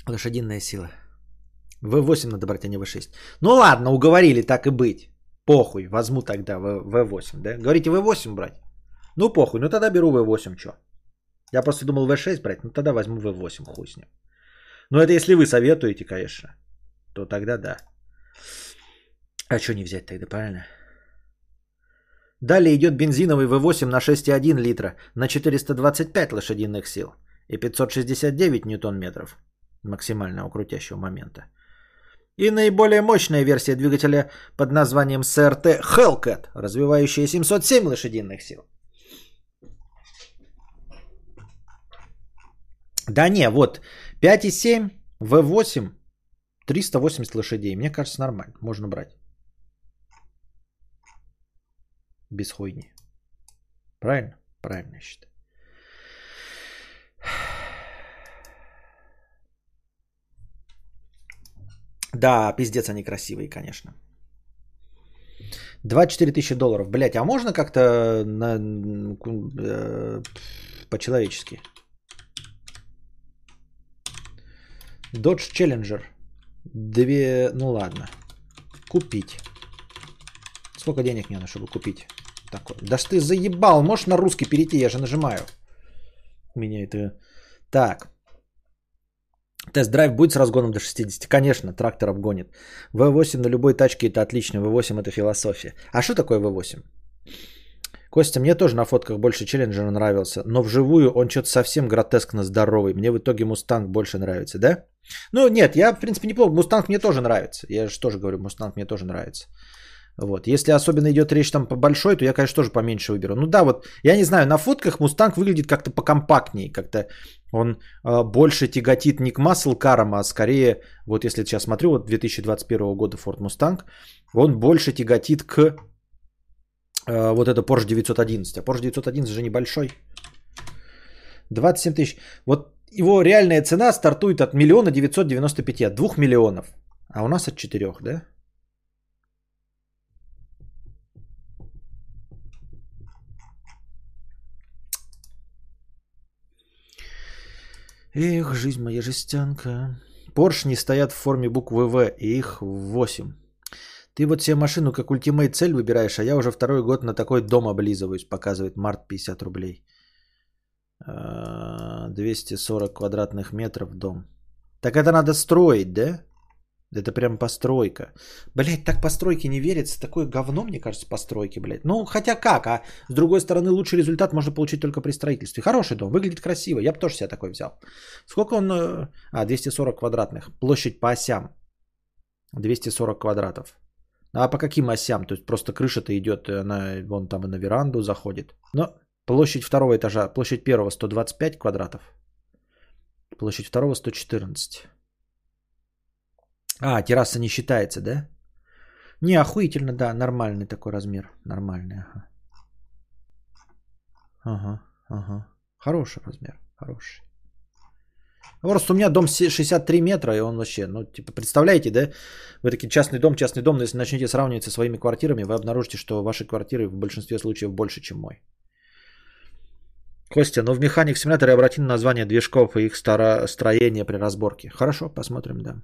Лошадиная сила. В8 надо брать, а не В6. Ну ладно, уговорили так и быть. Похуй, возьму тогда В8, да? Говорите В8 брать? Ну похуй, ну тогда беру В8, чё? Я просто думал В6 брать, ну тогда возьму В8, хуй с ним. Ну это если вы советуете, конечно, то тогда да. А что не взять тогда, правильно? Далее идет бензиновый V8 на 6,1 литра на 425 лошадиных сил и 569 ньютон-метров максимального крутящего момента. И наиболее мощная версия двигателя под названием CRT Hellcat, развивающая 707 лошадиных сил. Да не, вот 5,7 V8 380 лошадей. Мне кажется, нормально. Можно брать. Без хуйни. Правильно? Правильно, считаю. Да, пиздец, они красивые, конечно. 24 тысячи долларов. Блять, а можно как-то на, э, по-человечески? Dodge Challenger. Две, ну ладно. Купить. Сколько денег мне надо, чтобы купить такой? Да что ты заебал, можешь на русский перейти, я же нажимаю. Меня это... Так. Тест-драйв будет с разгоном до 60? Конечно, трактор обгонит. V8 на любой тачке это отлично. V8 это философия. А что такое V8? Костя, мне тоже на фотках больше Челленджер нравился, но вживую он что-то совсем гротескно здоровый. Мне в итоге Мустанг больше нравится, да? Ну нет, я в принципе неплохо. Мустанг мне тоже нравится. Я же тоже говорю, Мустанг мне тоже нравится. Вот. Если особенно идет речь там по большой, то я, конечно, тоже поменьше выберу. Ну да, вот я не знаю, на фотках Мустанг выглядит как-то покомпактнее, как-то он э, больше тяготит не к маслкарам, а скорее, вот если сейчас смотрю, вот 2021 года Ford Mustang, он больше тяготит к э, вот это Porsche 911. А Porsche 911 же небольшой. 27 тысяч. Вот его реальная цена стартует от миллиона 995, от 2 миллионов. А у нас от 4, да? Эх, жизнь моя жестянка. Поршни стоят в форме буквы В, и их 8. Ты вот себе машину как ультимейт цель выбираешь, а я уже второй год на такой дом облизываюсь, показывает март 50 рублей. 240 а, квадратных метров дом. Так это надо строить, да? Это прям постройка. Блять, так постройки не верится. Такое говно, мне кажется, постройки, блядь. Ну, хотя как, а с другой стороны, лучший результат можно получить только при строительстве. Хороший дом, выглядит красиво. Я бы тоже себе такой взял. Сколько он... э, А, 240 квадратных. Площадь по осям. 240 квадратов. А по каким осям? То есть просто крыша-то идет, она вон там и на веранду заходит. Но площадь второго этажа, площадь первого 125 квадратов. Площадь второго 114. А, терраса не считается, да? Не, охуительно, да, нормальный такой размер. Нормальный, ага. Ага, ага. Хороший размер, хороший. Просто у меня дом се- 63 метра, и он вообще, ну, типа, представляете, да? Вы такие частный дом, частный дом, но если начнете сравнивать со своими квартирами, вы обнаружите, что ваши квартиры в большинстве случаев больше, чем мой. Костя, ну в механик симуляторе обрати на название движков и их старо- строение при разборке. Хорошо, посмотрим, да.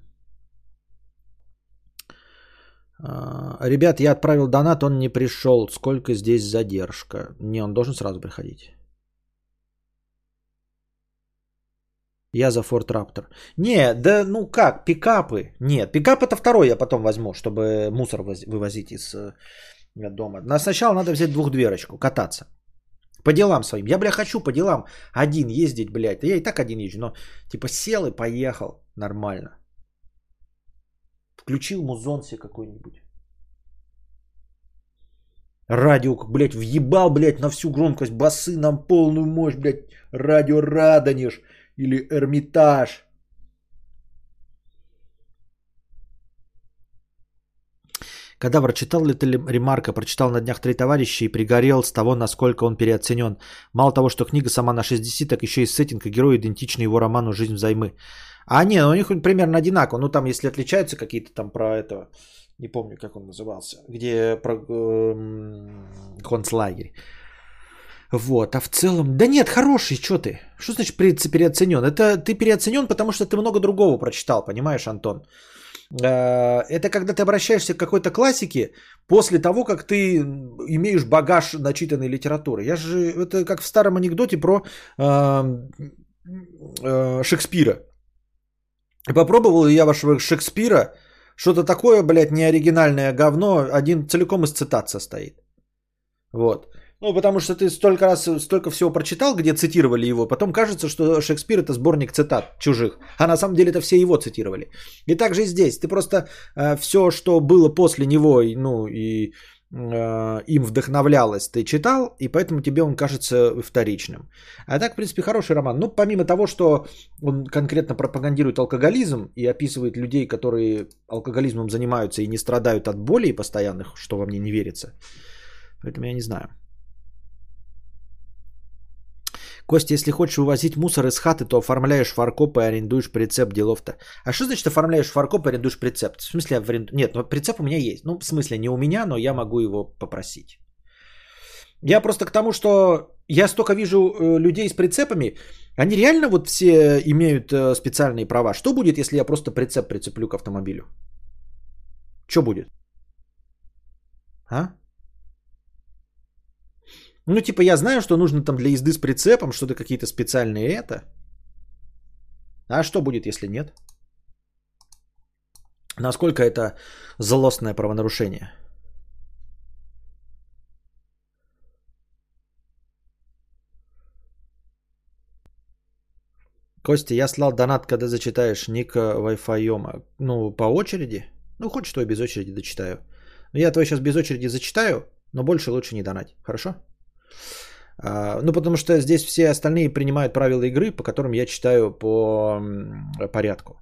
А, Ребят, я отправил донат, он не пришел. Сколько здесь задержка? Не, он должен сразу приходить. Я за Ford Raptor. Не, да ну как, пикапы. Нет, пикап это второй я потом возьму, чтобы мусор воз- вывозить из э, дома. Но сначала надо взять двухдверочку, кататься. По делам своим. Я, бля, хочу по делам один ездить, блядь. Я и так один езжу, но типа сел и поехал нормально. Включил музон себе какой-нибудь. Радио, блядь, въебал, блядь, на всю громкость, басы на полную мощь, блядь, радио Радонеж или Эрмитаж. Кадавр, читал ли ты ремарка? Прочитал на днях «Три товарища» и пригорел с того, насколько он переоценен. Мало того, что книга сама на 60, так еще и сеттинг и герои идентичны его роману «Жизнь взаймы». А не, ну у них примерно одинаково. Ну там, если отличаются какие-то там про это, не помню, как он назывался, где про эм, концлагерь. Вот, а в целом, да нет, хороший, что ты? Что значит пере- переоценен? Это ты переоценен, потому что ты много другого прочитал, понимаешь, Антон? Э, Это когда ты обращаешься к какой-то классике после того, как ты имеешь багаж начитанной литературы. Я же, это как в старом анекдоте про э, э, Шекспира. Попробовал я вашего Шекспира, что-то такое, блядь, неоригинальное говно, один целиком из цитат состоит. Вот. Ну, потому что ты столько раз, столько всего прочитал, где цитировали его, потом кажется, что Шекспир это сборник цитат чужих, а на самом деле это все его цитировали. И также и здесь. Ты просто э, все, что было после него, ну, и им вдохновлялось, ты читал, и поэтому тебе он кажется вторичным. А так, в принципе, хороший роман. Ну, помимо того, что он конкретно пропагандирует алкоголизм и описывает людей, которые алкоголизмом занимаются и не страдают от болей постоянных, что во мне не верится. Поэтому я не знаю. Костя, если хочешь вывозить мусор из хаты, то оформляешь фаркоп и арендуешь прицеп делов-то. А что значит оформляешь фаркоп и арендуешь прицеп? В смысле, аренду... нет, ну прицеп у меня есть. Ну, в смысле, не у меня, но я могу его попросить. Я просто к тому, что я столько вижу э, людей с прицепами, они реально вот все имеют э, специальные права. Что будет, если я просто прицеп прицеплю к автомобилю? Что будет? А? Ну, типа, я знаю, что нужно там для езды с прицепом, что-то какие-то специальные это. А что будет, если нет? Насколько это злостное правонарушение? Костя, я слал донат, когда зачитаешь ник Wi-Fi. Ну, по очереди? Ну, хочешь, что я без очереди дочитаю. Я твой сейчас без очереди зачитаю, но больше лучше не донать. Хорошо? А, ну, потому что здесь все остальные принимают правила игры, по которым я читаю по порядку.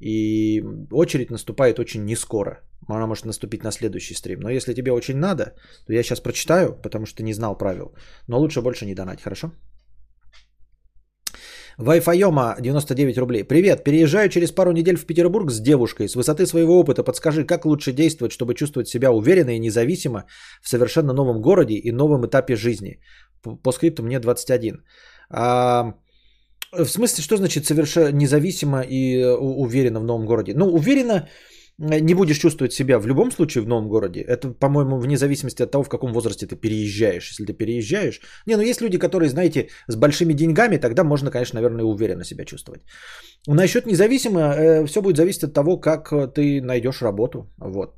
И очередь наступает очень не скоро. Она может наступить на следующий стрим. Но если тебе очень надо, то я сейчас прочитаю, потому что не знал правил. Но лучше больше не донать, хорошо? Вайфайома 99 рублей. Привет, переезжаю через пару недель в Петербург с девушкой. С высоты своего опыта подскажи, как лучше действовать, чтобы чувствовать себя уверенно и независимо в совершенно новом городе и новом этапе жизни. По, скрипту мне 21. А, в смысле, что значит совершенно независимо и уверенно в новом городе? Ну, уверенно не будешь чувствовать себя в любом случае в новом городе. Это, по-моему, вне зависимости от того, в каком возрасте ты переезжаешь. Если ты переезжаешь... Не, ну есть люди, которые, знаете, с большими деньгами, тогда можно, конечно, наверное, уверенно себя чувствовать. Насчет независимо, э, все будет зависеть от того, как ты найдешь работу. Вот.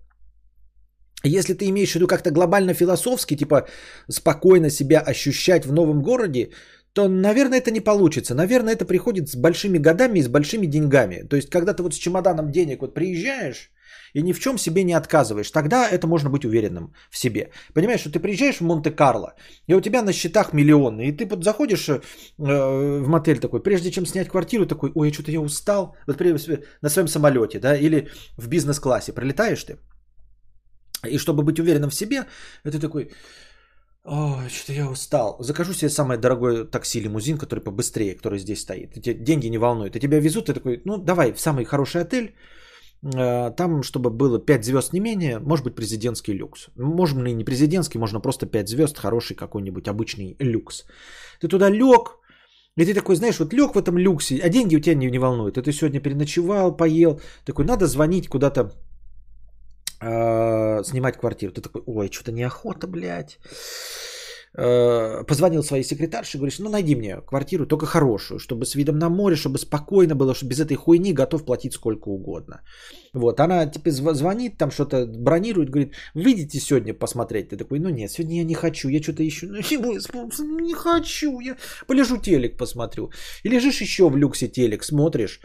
Если ты имеешь в виду как-то глобально философски, типа спокойно себя ощущать в новом городе, то, наверное, это не получится. Наверное, это приходит с большими годами и с большими деньгами. То есть, когда ты вот с чемоданом денег вот приезжаешь и ни в чем себе не отказываешь, тогда это можно быть уверенным в себе. Понимаешь, что ты приезжаешь в Монте-Карло, и у тебя на счетах миллионы, и ты вот заходишь э, в мотель такой, прежде чем снять квартиру, такой, ой, что-то я устал, вот на своем самолете, да, или в бизнес-классе прилетаешь ты, и чтобы быть уверенным в себе, это такой, Ой, что-то я устал. Закажу себе самое дорогое такси, лимузин, который побыстрее, который здесь стоит. Эти деньги не волнуют. И тебя везут, ты такой, ну давай в самый хороший отель. Э, там, чтобы было 5 звезд не менее, может быть президентский люкс. Может быть не президентский, можно просто 5 звезд, хороший какой-нибудь обычный люкс. Ты туда лег, и ты такой, знаешь, вот лег в этом люксе, а деньги у тебя не, не волнуют. И ты сегодня переночевал, поел. Такой, надо звонить куда-то э, снимать квартиру. Ты такой, ой, что-то неохота, блядь. Э, позвонил своей секретарше, говоришь, ну найди мне квартиру, только хорошую, чтобы с видом на море, чтобы спокойно было, чтобы без этой хуйни готов платить сколько угодно. Вот, она типа звонит, там что-то бронирует, говорит, выйдите сегодня посмотреть. Ты такой, ну нет, сегодня я не хочу, я что-то ищу, ну не, не хочу, я полежу телек посмотрю. И лежишь еще в люксе телек, смотришь,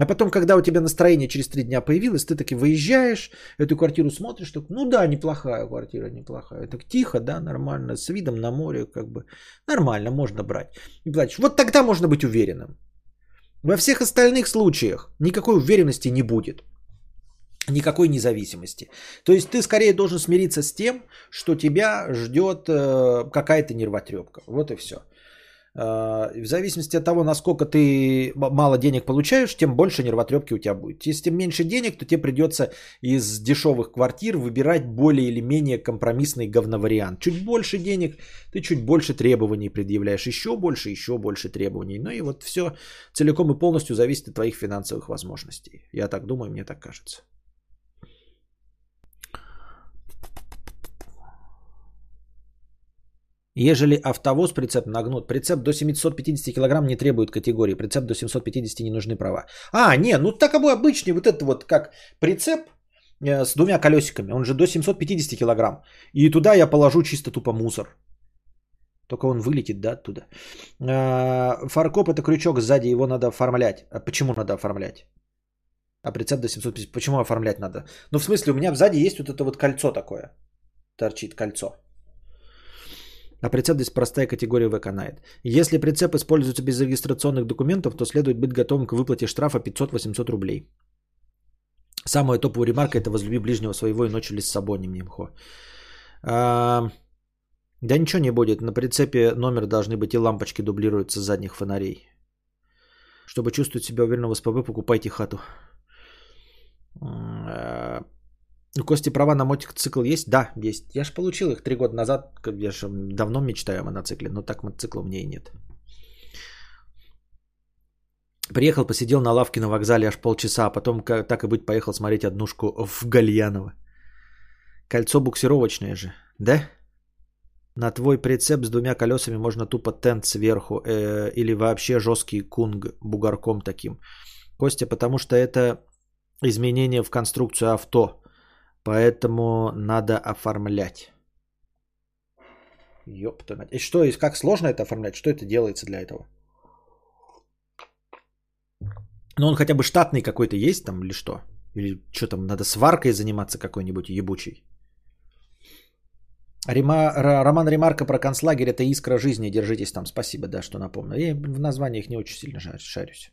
а потом, когда у тебя настроение через три дня появилось, ты таки выезжаешь, эту квартиру смотришь, так, ну да, неплохая квартира, неплохая. Так тихо, да, нормально, с видом на море, как бы нормально, можно брать. И платишь. Вот тогда можно быть уверенным. Во всех остальных случаях никакой уверенности не будет. Никакой независимости. То есть ты скорее должен смириться с тем, что тебя ждет э, какая-то нервотрепка. Вот и все. А, в зависимости от того, насколько ты мало денег получаешь, тем больше нервотрепки у тебя будет. Если тем меньше денег, то тебе придется из дешевых квартир выбирать более или менее компромиссный говновариант. Чуть больше денег, ты чуть больше требований предъявляешь. Еще больше, еще больше требований. Ну и вот все целиком и полностью зависит от твоих финансовых возможностей. Я так думаю, мне так кажется. Ежели автовоз прицеп нагнут, прицеп до 750 кг не требует категории, прицеп до 750 не нужны права. А, не, ну так обычный вот это вот как прицеп э, с двумя колесиками, он же до 750 кг. И туда я положу чисто тупо мусор. Только он вылетит, да, оттуда. Э, фаркоп это крючок сзади, его надо оформлять. А почему надо оформлять? А прицеп до 750, почему оформлять надо? Ну, в смысле, у меня сзади есть вот это вот кольцо такое. Торчит кольцо. А прицеп здесь простая категория в Эконайт. Если прицеп используется без регистрационных документов, то следует быть готовым к выплате штрафа 500-800 рублей. Самая топовая ремарка это возлюби ближнего своего и ночью ли с собой, не мхо. А, да ничего не будет. На прицепе номер должны быть и лампочки дублируются с задних фонарей. Чтобы чувствовать себя уверенно в СПБ, покупайте хату. У Кости права на мотоцикл есть? Да, есть. Я же получил их три года назад. Я же давно мечтаю о моноцикле, но так мотоцикла у меня и нет. Приехал, посидел на лавке на вокзале аж полчаса, а потом, так и быть, поехал смотреть однушку в Гальяново. Кольцо буксировочное же, да? На твой прицеп с двумя колесами можно тупо тент сверху э, или вообще жесткий кунг бугорком таким. Костя, потому что это изменение в конструкцию авто. Поэтому надо оформлять. Ёпта. И что, и как сложно это оформлять? Что это делается для этого? Ну, он хотя бы штатный какой-то есть там или что? Или что там, надо сваркой заниматься какой-нибудь ебучий? Рима, роман Ремарка про концлагерь – это искра жизни. Держитесь там. Спасибо, да, что напомнил. Я в названиях не очень сильно шарюсь.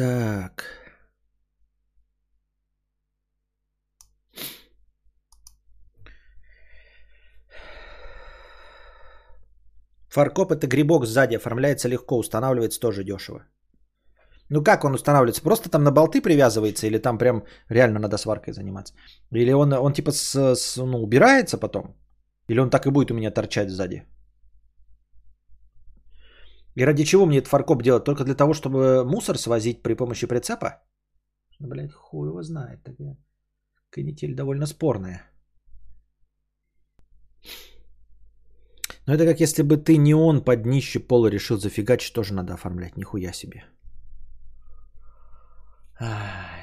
Так. Фаркоп это грибок сзади, оформляется легко, устанавливается тоже дешево. Ну как он устанавливается? Просто там на болты привязывается или там прям реально надо сваркой заниматься? Или он, он типа с, с, ну, убирается потом? Или он так и будет у меня торчать сзади? И ради чего мне этот фаркоп делать? Только для того, чтобы мусор свозить при помощи прицепа? Блять, хуй его знает. Такая канитель довольно спорная. Но это как если бы ты не он под днище пола решил зафигачить, тоже надо оформлять. Нихуя себе.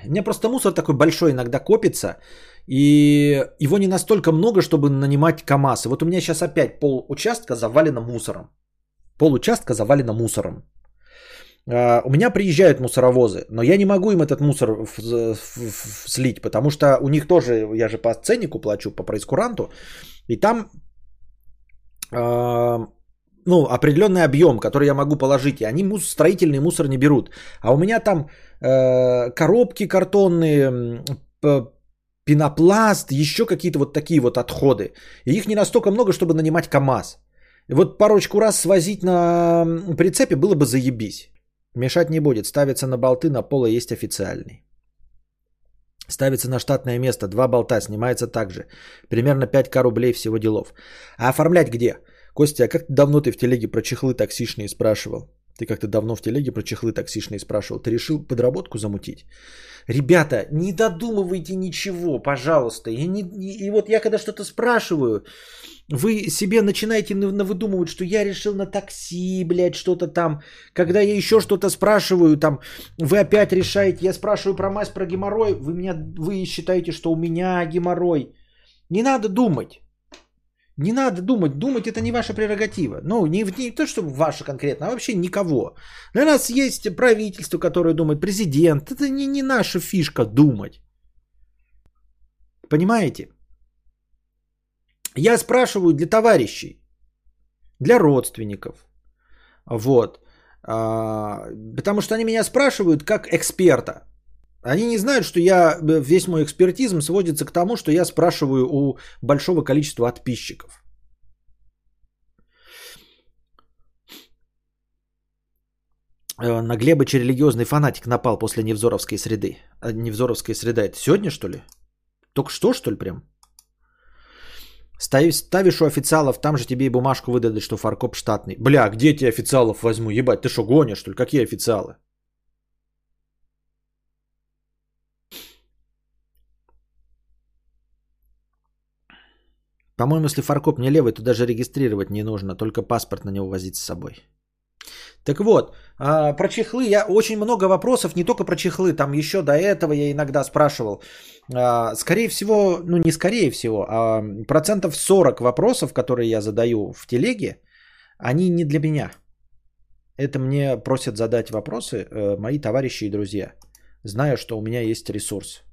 У меня просто мусор такой большой иногда копится, и его не настолько много, чтобы нанимать КАМАЗ. И вот у меня сейчас опять пол участка завалено мусором. Пол участка завалено мусором. А, у меня приезжают мусоровозы, но я не могу им этот мусор слить, потому что у них тоже, я же по ценнику плачу, по проискуранту, и там а, ну, определенный объем, который я могу положить, и они мус, строительный мусор не берут. А у меня там э, коробки картонные, пенопласт, еще какие-то вот такие вот отходы. И их не настолько много, чтобы нанимать КАМАЗ. Вот парочку раз свозить на прицепе было бы заебись. Мешать не будет. Ставится на болты, на пола есть официальный. Ставится на штатное место, два болта, снимается также. Примерно 5к рублей всего делов. А оформлять где? Костя, а как давно ты в телеге про чехлы таксишные спрашивал? Ты как-то давно в телеге про чехлы таксишные спрашивал. Ты решил подработку замутить? Ребята, не додумывайте ничего, пожалуйста. И, не, и, вот я когда что-то спрашиваю, вы себе начинаете навыдумывать, что я решил на такси, блядь, что-то там. Когда я еще что-то спрашиваю, там, вы опять решаете, я спрашиваю про мазь, про геморрой, вы, меня, вы считаете, что у меня геморрой. Не надо думать. Не надо думать, думать это не ваша прерогатива. Ну, не, не то, что ваша конкретно, а вообще никого. У нас есть правительство, которое думает, президент. Это не, не наша фишка думать. Понимаете? Я спрашиваю для товарищей, для родственников. Вот. А, потому что они меня спрашивают как эксперта. Они не знают, что я, весь мой экспертизм сводится к тому, что я спрашиваю у большого количества подписчиков. Э, на Глебыча религиозный фанатик напал после Невзоровской среды. А Невзоровская среда это сегодня, что ли? Только что, что ли, прям? Ставишь у официалов, там же тебе и бумажку выдадут, что фаркоп штатный. Бля, где тебе официалов возьму? Ебать, ты что, гонишь, что ли? Какие официалы? По-моему, если фаркоп не левый, то даже регистрировать не нужно, только паспорт на него возить с собой. Так вот, а, про чехлы я очень много вопросов, не только про чехлы, там еще до этого я иногда спрашивал. А, скорее всего, ну не скорее всего, а процентов 40 вопросов, которые я задаю в телеге, они не для меня. Это мне просят задать вопросы э, мои товарищи и друзья, зная, что у меня есть ресурс.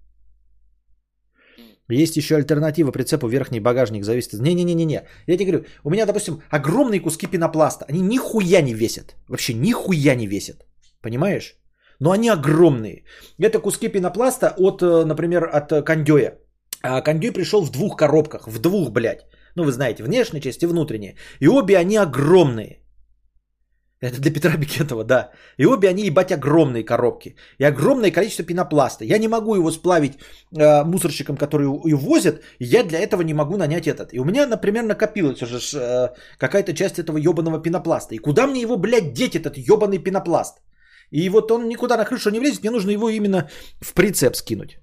Есть еще альтернатива прицепу верхний багажник зависит. Не-не-не-не. Я тебе говорю, у меня, допустим, огромные куски пенопласта. Они нихуя не весят. Вообще нихуя не весят. Понимаешь? Но они огромные. Это куски пенопласта от, э, например, от кондея. А кондей пришел в двух коробках. В двух, блядь. Ну, вы знаете, внешняя часть и внутренняя. И обе они огромные. Это для Петра Бекетова, да. И обе они, ебать, огромные коробки. И огромное количество пенопласта. Я не могу его сплавить э, мусорщикам, которые его возят. И я для этого не могу нанять этот. И у меня, например, накопилась уже э, какая-то часть этого ебаного пенопласта. И куда мне его, блядь, деть, этот ебаный пенопласт? И вот он никуда на крышу не влезет. Мне нужно его именно в прицеп скинуть.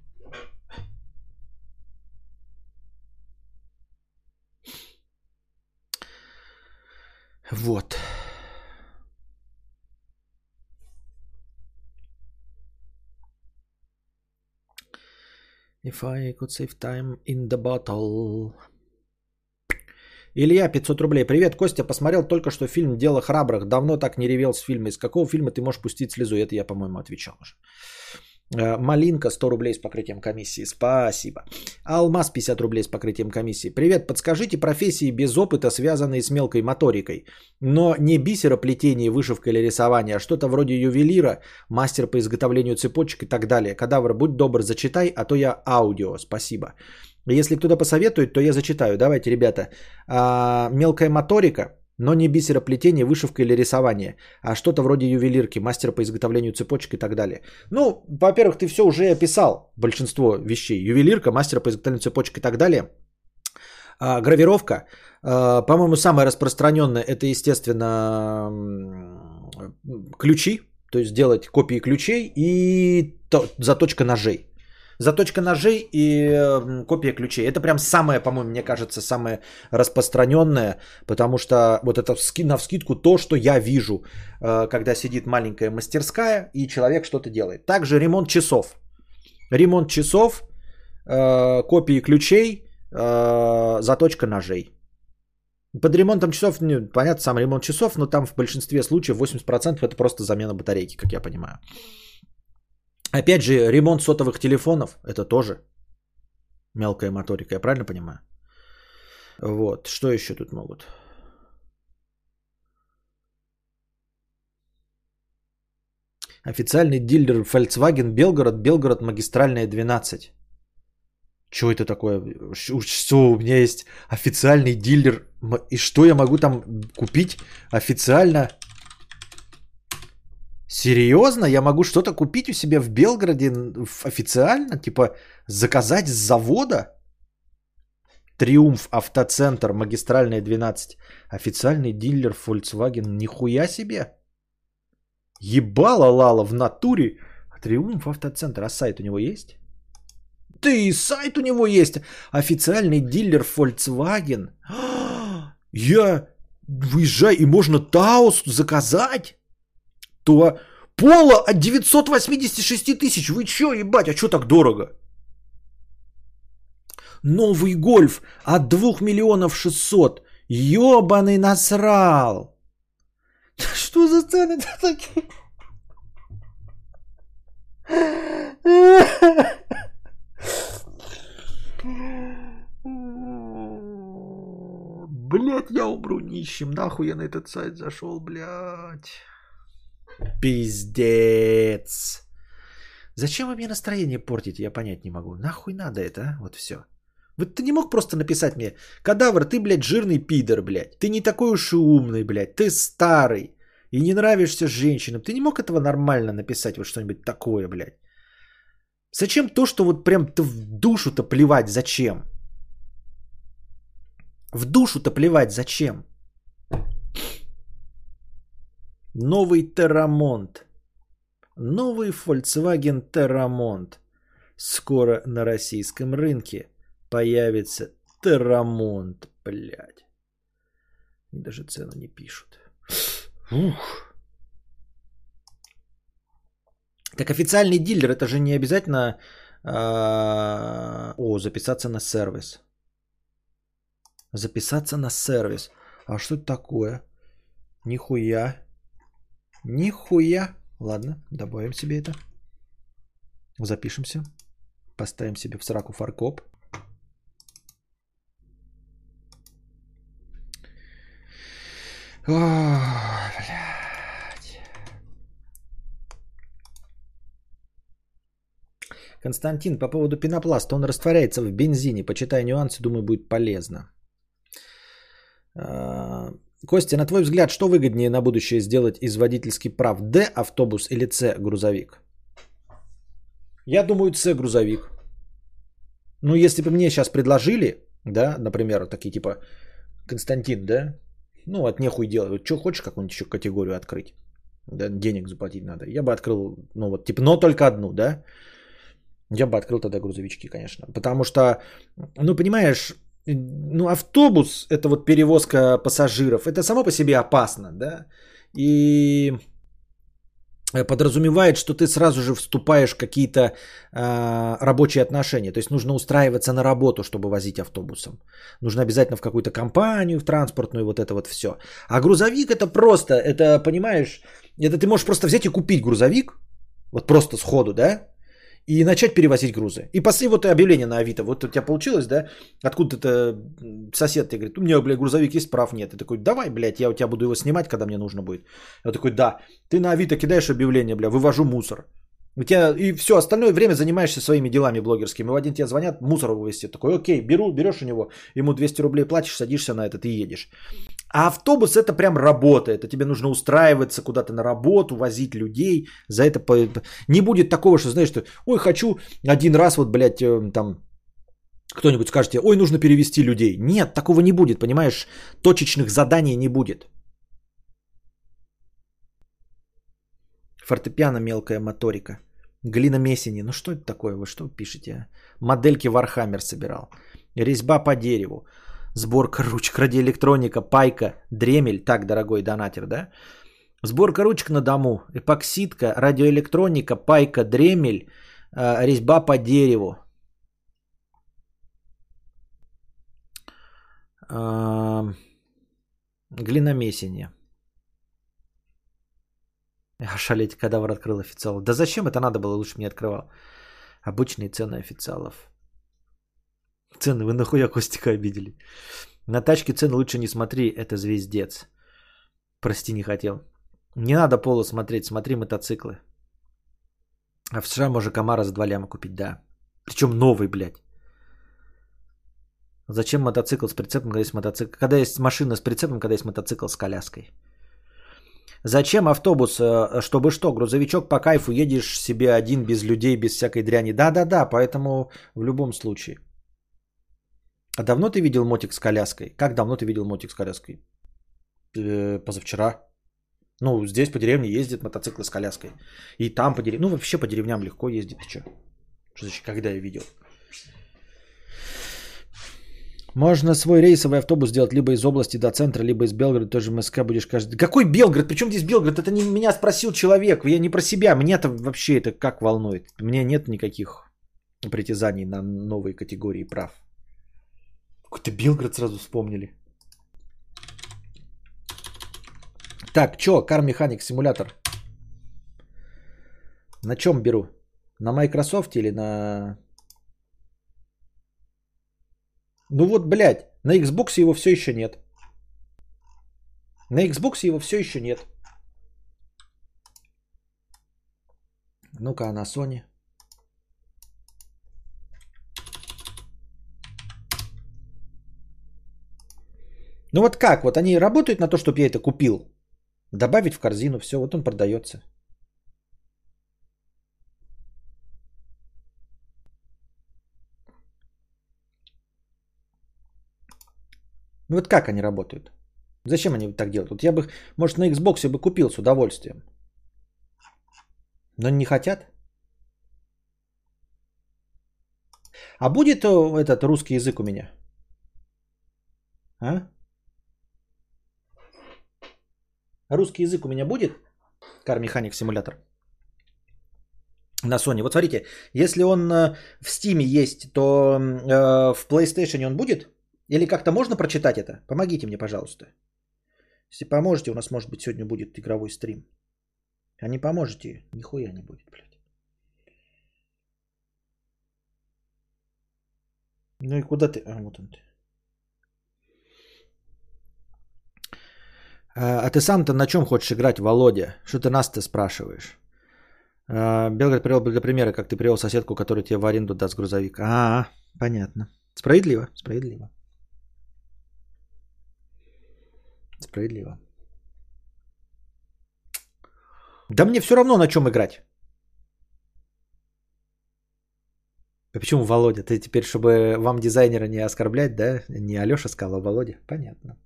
Вот. If I could save time in the bottle. Илья, 500 рублей. Привет, Костя, посмотрел только что фильм «Дело храбрых». Давно так не ревел с фильма. Из какого фильма ты можешь пустить слезу? Это я, по-моему, отвечал уже. Э, Малинка 100 рублей с покрытием комиссии. Спасибо. Алмаз 50 рублей с покрытием комиссии. Привет, подскажите профессии без опыта, связанные с мелкой моторикой. Но не бисероплетение, вышивка или рисование, а что-то вроде ювелира, мастер по изготовлению цепочек и так далее. Кадавр, будь добр, зачитай, а то я аудио. Спасибо. Если кто-то посоветует, то я зачитаю. Давайте, ребята. А, мелкая моторика – но не бисероплетение, вышивка или рисование, а что-то вроде ювелирки, мастера по изготовлению цепочек и так далее. Ну, во-первых, ты все уже описал, большинство вещей. Ювелирка, мастера по изготовлению цепочек и так далее. А, гравировка, а, по-моему, самая распространенная, это, естественно, ключи, то есть делать копии ключей и то, заточка ножей. Заточка ножей и э, копия ключей. Это прям самое, по-моему, мне кажется, самое распространенное, потому что вот это на вскидку то, что я вижу, э, когда сидит маленькая мастерская и человек что-то делает. Также ремонт часов. Ремонт часов, э, копии ключей, заточка ножей. Под ремонтом часов, понятно, сам ремонт часов, но там в большинстве случаев 80% это просто замена батарейки, как я понимаю. Опять же, ремонт сотовых телефонов – это тоже мелкая моторика, я правильно понимаю? Вот, что еще тут могут? Официальный дилер Volkswagen Белгород, Белгород магистральная 12. Что это такое? Что у меня есть официальный дилер? И что я могу там купить официально? Серьезно? Я могу что-то купить у себя в Белгороде официально? Типа заказать с завода? Триумф автоцентр, магистральная 12. Официальный дилер Volkswagen. Нихуя себе. Ебало лала в натуре. Триумф автоцентр. А сайт у него есть? Ты, сайт у него есть. Официальный дилер Volkswagen. Я выезжаю, и можно Таус заказать то пола от 986 тысяч. Вы чё, ебать, а чё так дорого? Новый гольф от 2 миллионов 600. Ёбаный насрал. Что за цены такие? Блять, я умру нищим. Нахуй я на этот сайт зашел, блядь. Пиздец. Зачем вы мне настроение портите, я понять не могу. Нахуй надо это, а? Вот все. Вот ты не мог просто написать мне, кадавр, ты, блядь, жирный пидор, блядь. Ты не такой уж и умный, блядь. Ты старый. И не нравишься женщинам. Ты не мог этого нормально написать, вот что-нибудь такое, блядь. Зачем то, что вот прям ты в душу-то плевать, зачем? В душу-то плевать, зачем? Новый Террамонт. Новый Volkswagen Terramont. Скоро на российском рынке появится Террамонт, блядь. И даже цену не пишут. Ух. Как официальный дилер, это же не обязательно... А... О, записаться на сервис. Записаться на сервис. А что это такое? Нихуя. Нихуя. Ладно, добавим себе это. Запишемся. Поставим себе в сраку фаркоп. Константин, по поводу пенопласта. Он растворяется в бензине. Почитай нюансы, думаю, будет полезно. Костя, на твой взгляд, что выгоднее на будущее сделать из водительский прав? Д автобус или С грузовик? Я думаю, С грузовик. Ну, если бы мне сейчас предложили, да, например, такие типа Константин, да, ну, от нехуй делать, что хочешь какую-нибудь еще категорию открыть, да, денег заплатить надо, я бы открыл, ну, вот, типа, но только одну, да, я бы открыл тогда грузовички, конечно, потому что, ну, понимаешь, ну, автобус, это вот перевозка пассажиров, это само по себе опасно, да, и подразумевает, что ты сразу же вступаешь в какие-то э, рабочие отношения. То есть нужно устраиваться на работу, чтобы возить автобусом. Нужно обязательно в какую-то компанию, в транспортную, вот это вот все. А грузовик это просто, это, понимаешь, это ты можешь просто взять и купить грузовик, вот просто сходу, да, и начать перевозить грузы. И после вот объявление на Авито. Вот у тебя получилось, да? Откуда-то сосед тебе говорит, у меня, блядь, грузовик есть, прав нет. Ты такой, давай, блядь, я у тебя буду его снимать, когда мне нужно будет. Я такой, да. Ты на Авито кидаешь объявление, бля, вывожу мусор. У тебя и все остальное время занимаешься своими делами блогерскими. В один тебе звонят, мусор вывести. Такой, окей, беру, берешь у него, ему 200 рублей платишь, садишься на этот и едешь. А автобус это прям работа. Это тебе нужно устраиваться куда-то на работу, возить людей. За это не будет такого, что знаешь, что ой, хочу один раз вот, блядь, э, там кто-нибудь скажет тебе, ой, нужно перевести людей. Нет, такого не будет, понимаешь? Точечных заданий не будет. Фортепиано мелкая моторика. Глина Месени. Ну что это такое? Вы что пишете? А? Модельки Warhammer собирал. Резьба по дереву. Сборка ручек, радиоэлектроника, пайка, дремель. Так, дорогой донатер, да? Сборка ручек на дому. Эпоксидка, радиоэлектроника, пайка, дремель, э, резьба по дереву. Глиномесение. Ошалеть, кадавр открыл официал. Да зачем это надо было, лучше мне открывал. Обычные цены официалов. Цены, вы нахуя Костика обидели? На тачке цены лучше не смотри, это звездец. Прости, не хотел. Не надо поло смотреть, смотри мотоциклы. А в США можно Камара за 2 ляма купить, да. Причем новый, блядь. Зачем мотоцикл с прицепом, когда есть мотоцикл? Когда есть машина с прицепом, когда есть мотоцикл с коляской? Зачем автобус? Э, чтобы что, грузовичок по кайфу, едешь себе один, без людей, без всякой дряни. Да-да-да, поэтому в любом случае. А давно ты видел мотик с коляской? Как давно ты видел мотик с коляской? Э, позавчера. Ну, здесь по деревне ездит мотоциклы с коляской. И там по деревне. Ну, вообще по деревням легко ездить. Ты что? Что значит, когда я видел? Можно свой рейсовый автобус сделать либо из области до центра, либо из Белгорода. Тоже МСК будешь каждый... Какой Белгород? Причем здесь Белгород? Это не меня спросил человек. Я не про себя. Меня-то вообще это как волнует. У меня нет никаких притязаний на новые категории прав. Какой-то Белгород сразу вспомнили. Так, чё, Mechanic симулятор? На чем беру? На Microsoft или на... Ну вот, блядь, на Xbox его все еще нет. На Xbox его все еще нет. Ну-ка, а на Sony? Ну вот как? Вот они работают на то, чтобы я это купил. Добавить в корзину, все, вот он продается. Ну вот как они работают? Зачем они так делают? Вот я бы, может, на Xbox бы купил с удовольствием. Но не хотят. А будет этот русский язык у меня? А? Русский язык у меня будет? Mechanic симулятор. На Sony. Вот смотрите, если он э, в Steam есть, то э, в PlayStation он будет? Или как-то можно прочитать это? Помогите мне, пожалуйста. Если поможете, у нас, может быть, сегодня будет игровой стрим. А не поможете, нихуя не будет, блядь. Ну и куда ты? А, вот он ты. А, а ты сам-то на чем хочешь играть, Володя? Что ты нас-то спрашиваешь? А, Белгород привел для примера, как ты привел соседку, которая тебе в аренду даст грузовик. А, понятно. Справедливо, справедливо. Справедливо. Да мне все равно на чем играть. А почему Володя? Ты теперь, чтобы вам дизайнера не оскорблять, да? Не Алеша сказал, а Володя? Понятно.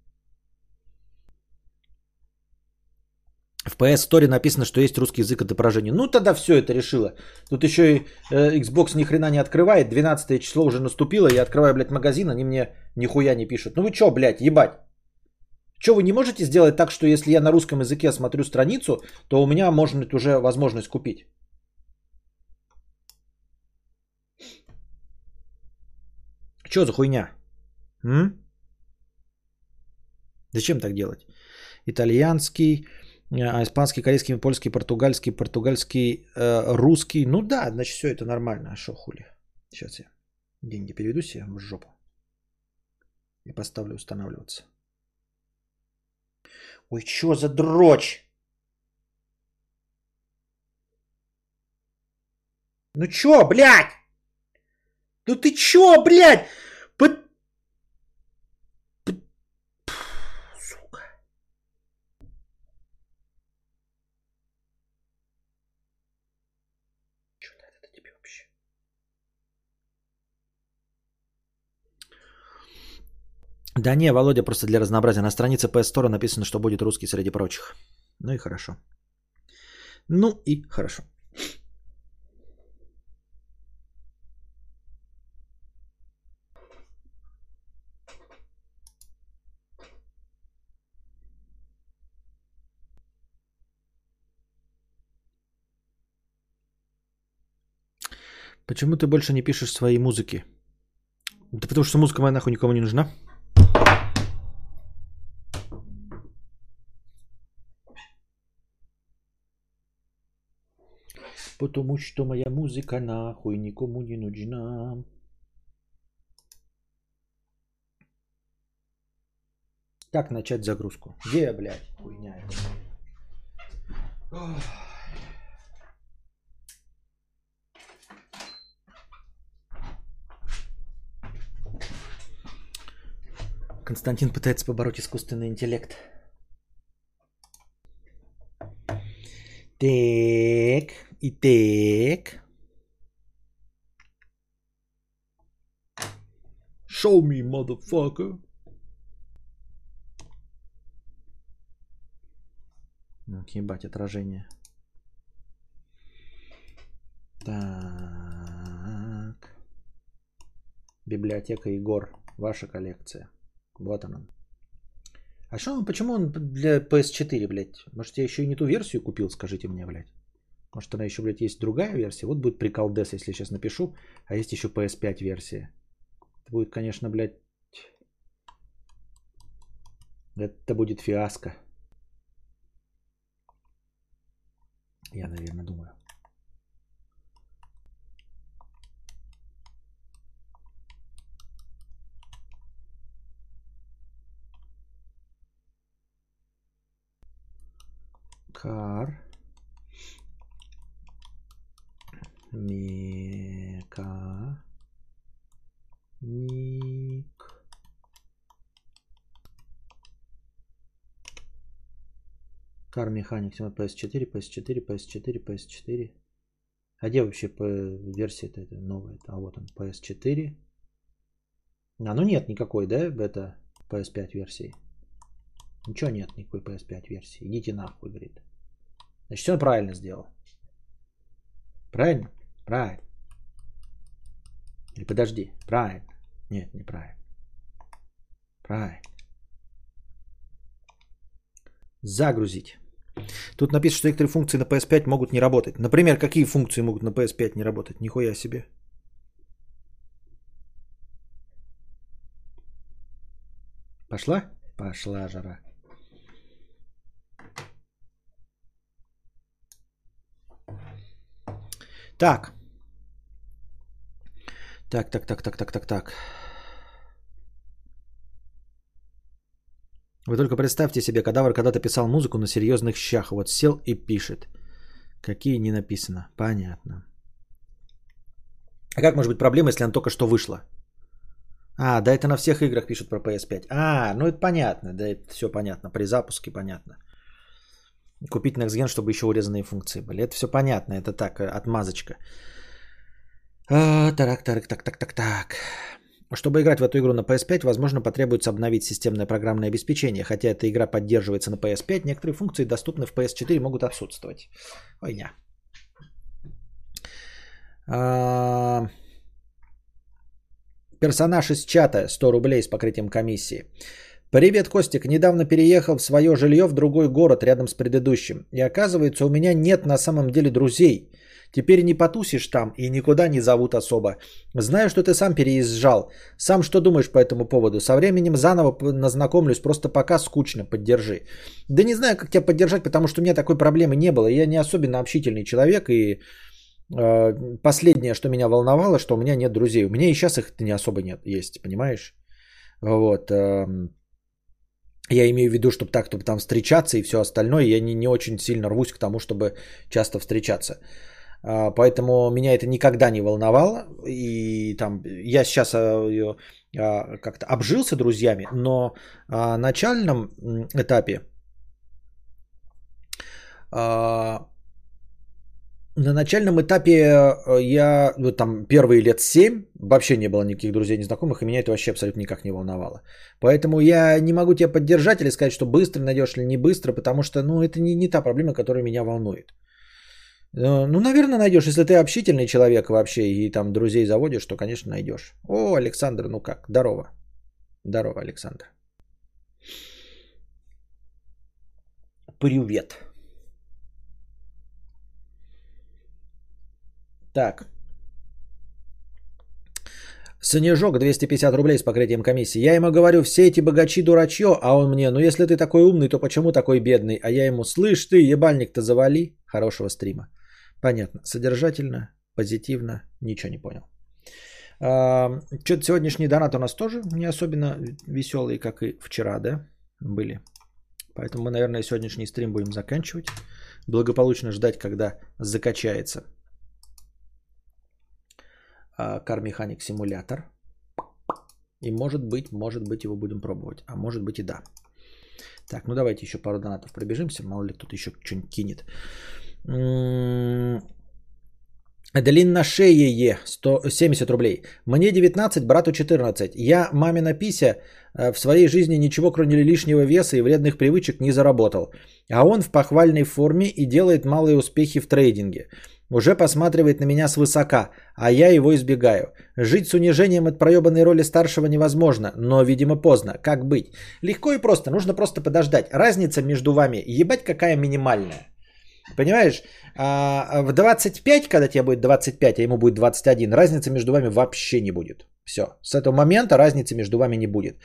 В PS Store написано, что есть русский язык отображения. Ну тогда все это решило. Тут еще и э, Xbox ни хрена не открывает. 12 число уже наступило. Я открываю, блядь, магазин, они мне нихуя не пишут. Ну вы что, блядь, ебать? Что вы не можете сделать так, что если я на русском языке смотрю страницу, то у меня может быть уже возможность купить? Что за хуйня? М? Зачем так делать? Итальянский, испанский, корейский, польский, португальский, португальский, э, русский. Ну да, значит, все это нормально. А что хули? Сейчас я деньги переведу себе в жопу. И поставлю устанавливаться. Ой, что за дрочь? Ну чё, блядь? Ну ты чё, блядь? Да не, Володя, просто для разнообразия. На странице PS Store написано, что будет русский среди прочих. Ну и хорошо. Ну и хорошо. Почему ты больше не пишешь свои музыки? Да потому что музыка моя нахуй никому не нужна. Потому что моя музыка нахуй никому не нужна. Как начать загрузку? Где, блядь, хуйня. Константин пытается побороть искусственный интеллект. Так, и так. Show me, motherfucker. Ну, ебать, отражение. Так. Библиотека Егор. Ваша коллекция. Вот он. А что он, почему он для PS4, блядь? Может, я еще и не ту версию купил, скажите мне, блядь. Может, она еще, блядь, есть другая версия? Вот будет прикол Дес, если сейчас напишу. А есть еще PS5 версия. Это будет, конечно, блядь... Это будет фиаско. Я, наверное, думаю. Кар. Мека. Ник. Кар механик PS4, PS4, PS4, PS4. А где вообще по версия это новая? А вот он, PS4. А, ну нет никакой, да, бета PS5 версии. Ничего нет, никакой PS5 версии. Идите нахуй, говорит. Значит, он правильно сделал. Правильно? Правильно. Или подожди, правильно. Нет, неправильно. Правильно. Загрузить. Тут написано, что некоторые функции на PS5 могут не работать. Например, какие функции могут на PS5 не работать? Нихуя себе. Пошла? Пошла жара. Так. Так, так, так, так, так, так, так. Вы только представьте себе, кадавр когда-то писал музыку на серьезных щах. Вот сел и пишет. Какие не написано. Понятно. А как может быть проблема, если она только что вышла? А, да это на всех играх пишут про PS5. А, ну это понятно, да это все понятно. При запуске понятно. Купить Next Gen, чтобы еще урезанные функции были. Это все понятно, это так, э, отмазочка. А, так, так, так, так, так, так. Чтобы играть в эту игру на PS5, возможно, потребуется обновить системное программное обеспечение. Хотя эта игра поддерживается на PS5, некоторые функции, доступные в PS4, могут отсутствовать. Ойня. А... Персонаж из чата 100 рублей с покрытием комиссии. Привет, Костик. Недавно переехал в свое жилье в другой город рядом с предыдущим. И оказывается, у меня нет на самом деле друзей. Теперь не потусишь там и никуда не зовут особо. Знаю, что ты сам переезжал. Сам что думаешь по этому поводу? Со временем заново назнакомлюсь, просто пока скучно, поддержи. Да не знаю, как тебя поддержать, потому что у меня такой проблемы не было. Я не особенно общительный человек и э, последнее, что меня волновало, что у меня нет друзей. У меня и сейчас их не особо нет, есть, понимаешь? Вот. Э, я имею в виду, чтобы так, чтобы там встречаться и все остальное. Я не, не очень сильно рвусь к тому, чтобы часто встречаться. А, поэтому меня это никогда не волновало. И там я сейчас а, а, как-то обжился друзьями, но на начальном этапе на начальном этапе э, я, ну, там, первые лет 7 вообще не было никаких друзей, незнакомых, и меня это вообще абсолютно никак не волновало. Поэтому я не могу тебя поддержать или сказать, что быстро найдешь или не быстро, потому что, ну, это не, не та проблема, которая меня волнует. Э, ну, наверное, найдешь. Если ты общительный человек вообще и там друзей заводишь, то, конечно, найдешь. О, Александр, ну как? Здорово. Здорово, Александр. Привет. Так. Снежок 250 рублей с покрытием комиссии. Я ему говорю, все эти богачи дурачье, а он мне, ну если ты такой умный, то почему такой бедный? А я ему, слышь ты, ебальник-то завали. Хорошего стрима. Понятно. Содержательно, позитивно, ничего не понял. А, Что-то сегодняшний донат у нас тоже не особенно веселый, как и вчера, да, были. Поэтому мы, наверное, сегодняшний стрим будем заканчивать. Благополучно ждать, когда закачается Car Mechanic симулятор. И может быть, может быть его будем пробовать. А может быть и да. Так, ну давайте еще пару донатов пробежимся. Мало ли тут еще что-нибудь кинет. Аделин на шее 170 рублей. Мне 19, брату 14. Я, мамина пися, э, в своей жизни ничего кроме лишнего веса и вредных привычек не заработал. А он в похвальной форме и делает малые успехи в трейдинге. Уже посматривает на меня свысока, а я его избегаю. Жить с унижением от проебанной роли старшего невозможно, но, видимо, поздно. Как быть? Легко и просто, нужно просто подождать. Разница между вами, ебать какая минимальная. Понимаешь, а в 25, когда тебе будет 25, а ему будет 21, разницы между вами вообще не будет. Все, с этого момента разницы между вами не будет.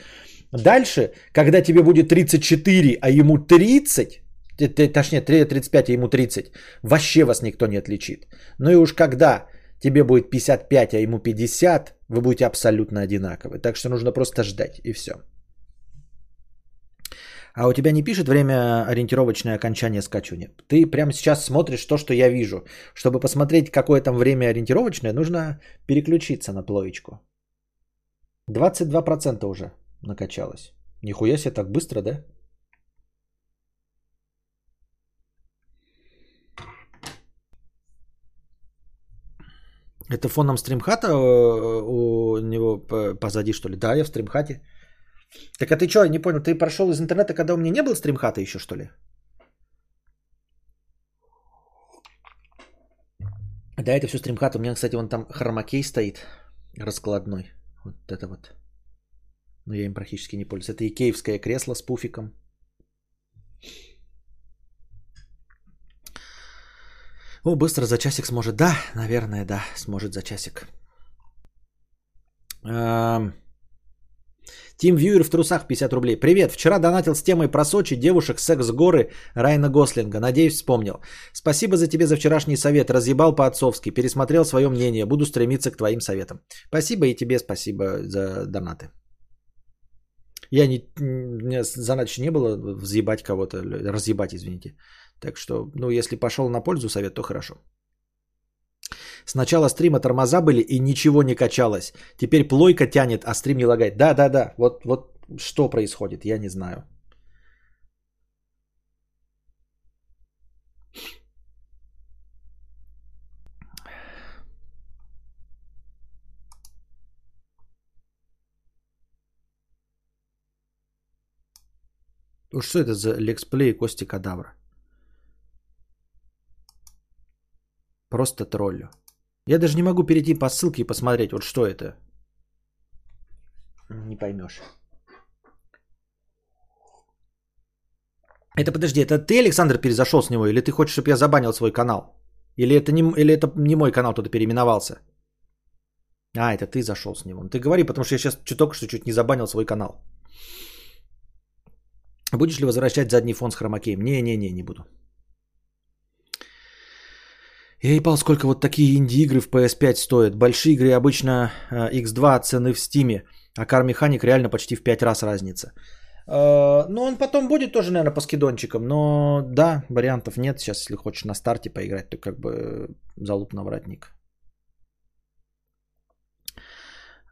Дальше, когда тебе будет 34, а ему 30, точнее 35, а ему 30, вообще вас никто не отличит. Ну и уж когда тебе будет 55, а ему 50, вы будете абсолютно одинаковы. Так что нужно просто ждать и все. А у тебя не пишет время ориентировочное окончание скачивания? Ты прямо сейчас смотришь то, что я вижу. Чтобы посмотреть, какое там время ориентировочное, нужно переключиться на плоечку. 22% уже накачалось. Нихуя себе так быстро, да? Это фоном стримхата э, у него позади, что ли? Да, я в стримхате. Так а ты что, не понял, ты прошел из интернета, когда у меня не было стримхата еще, что ли? Да, это все стримхат. У меня, кстати, вон там хромакей стоит раскладной. Вот это вот. Но я им практически не пользуюсь. Это икеевское кресло с пуфиком. О, быстро за часик сможет. Да, наверное, да, сможет за часик. Эм... Тим Вьюер в трусах 50 рублей. Привет, вчера донатил с темой про Сочи, девушек, секс, горы Райна Гослинга. Надеюсь, вспомнил. Спасибо за тебе за вчерашний совет. Разъебал по-отцовски. Пересмотрел свое мнение. Буду стремиться к твоим советам. Спасибо и тебе спасибо за донаты. Я не, у меня задачи не было взъебать кого-то, разъебать, извините. Так что, ну, если пошел на пользу совет, то хорошо. С начала стрима тормоза были и ничего не качалось. Теперь плойка тянет, а стрим не лагает. Да, да, да. Вот, вот что происходит, я не знаю. Уж что это за лексплей Кости Кадавра? Просто троллю. Я даже не могу перейти по ссылке и посмотреть, вот что это. Не поймешь. Это подожди, это ты, Александр, перезашел с него, или ты хочешь, чтобы я забанил свой канал? Или это не, или это не мой канал, кто-то переименовался? А, это ты зашел с него. Ну, ты говори, потому что я сейчас только что чуть не забанил свой канал. Будешь ли возвращать задний фон с хромакеем? Не-не-не, не буду. Я ебал, сколько вот такие инди-игры в PS5 стоят. Большие игры обычно X2 цены в Steam, а Car Mechanic реально почти в 5 раз разница. Э, ну, он потом будет тоже, наверное, по скидончикам, но да, вариантов нет. Сейчас, если хочешь на старте поиграть, то как бы залуп на воротник.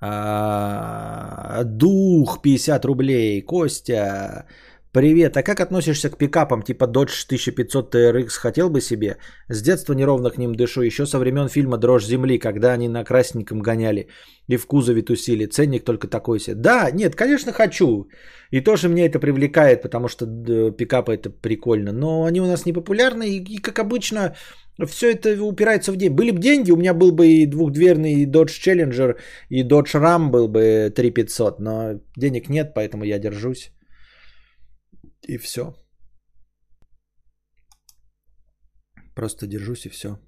А, дух 50 рублей. Костя. Привет, а как относишься к пикапам типа Dodge 1500 TRX? Хотел бы себе? С детства неровно к ним дышу, еще со времен фильма «Дрожь земли», когда они на красненьком гоняли и в кузове тусили. Ценник только такой себе. Да, нет, конечно хочу. И тоже мне это привлекает, потому что пикапы это прикольно. Но они у нас не популярны и, как обычно, Все это упирается в деньги. Были бы деньги, у меня был бы и двухдверный Dodge Challenger, и Dodge Ram был бы 3500, но денег нет, поэтому я держусь. И все. Просто держусь и все.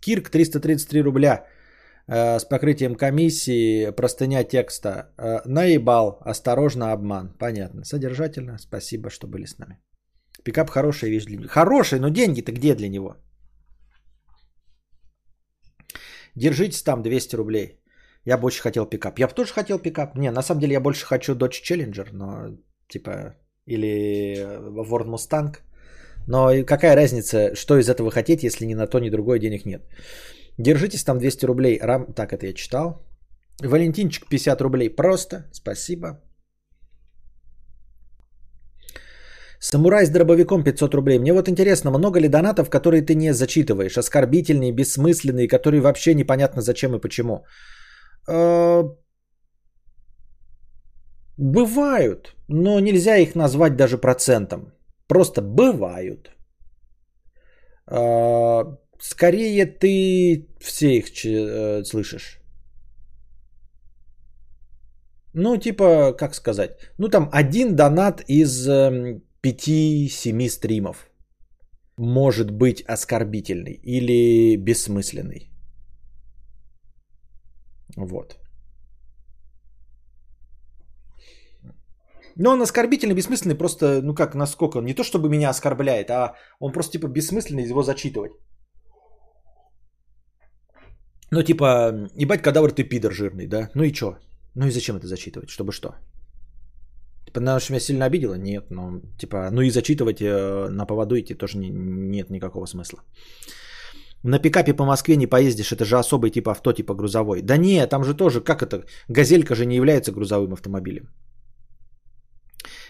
Кирк 333 рубля э, с покрытием комиссии, простыня текста. Э, наебал, осторожно, обман. Понятно. Содержательно. Спасибо, что были с нами. Пикап хорошая вещь для него. Хороший, но деньги-то где для него? Держитесь там 200 рублей. Я бы очень хотел пикап. Я бы тоже хотел пикап. Не, на самом деле я больше хочу Dodge Challenger, но типа или Ford Mustang. Но какая разница, что из этого хотеть, если ни на то, ни другое денег нет. Держитесь там 200 рублей. Рам... Так, это я читал. Валентинчик 50 рублей. Просто. Спасибо. Самурай с дробовиком 500 рублей. Мне вот интересно, много ли донатов, которые ты не зачитываешь? Оскорбительные, бессмысленные, которые вообще непонятно зачем и почему. Бывают, но нельзя их назвать даже процентом. Просто бывают. Э, скорее ты все их э, слышишь. Ну, типа, как сказать? Ну, там один донат из эм, 5-7 стримов может быть оскорбительный или бессмысленный. Вот. Но он оскорбительный, бессмысленный, просто, ну как, насколько, не то чтобы меня оскорбляет, а он просто типа бессмысленный, его зачитывать. Ну типа, ебать, кадавр ты пидор жирный, да? Ну и чё? Ну и зачем это зачитывать? Чтобы что? Потому что меня сильно обидело? Нет, ну, типа, ну и зачитывать э, на поводу идти тоже не, нет никакого смысла. На пикапе по Москве не поездишь, это же особый тип авто, типа грузовой. Да не, там же тоже, как это, газелька же не является грузовым автомобилем.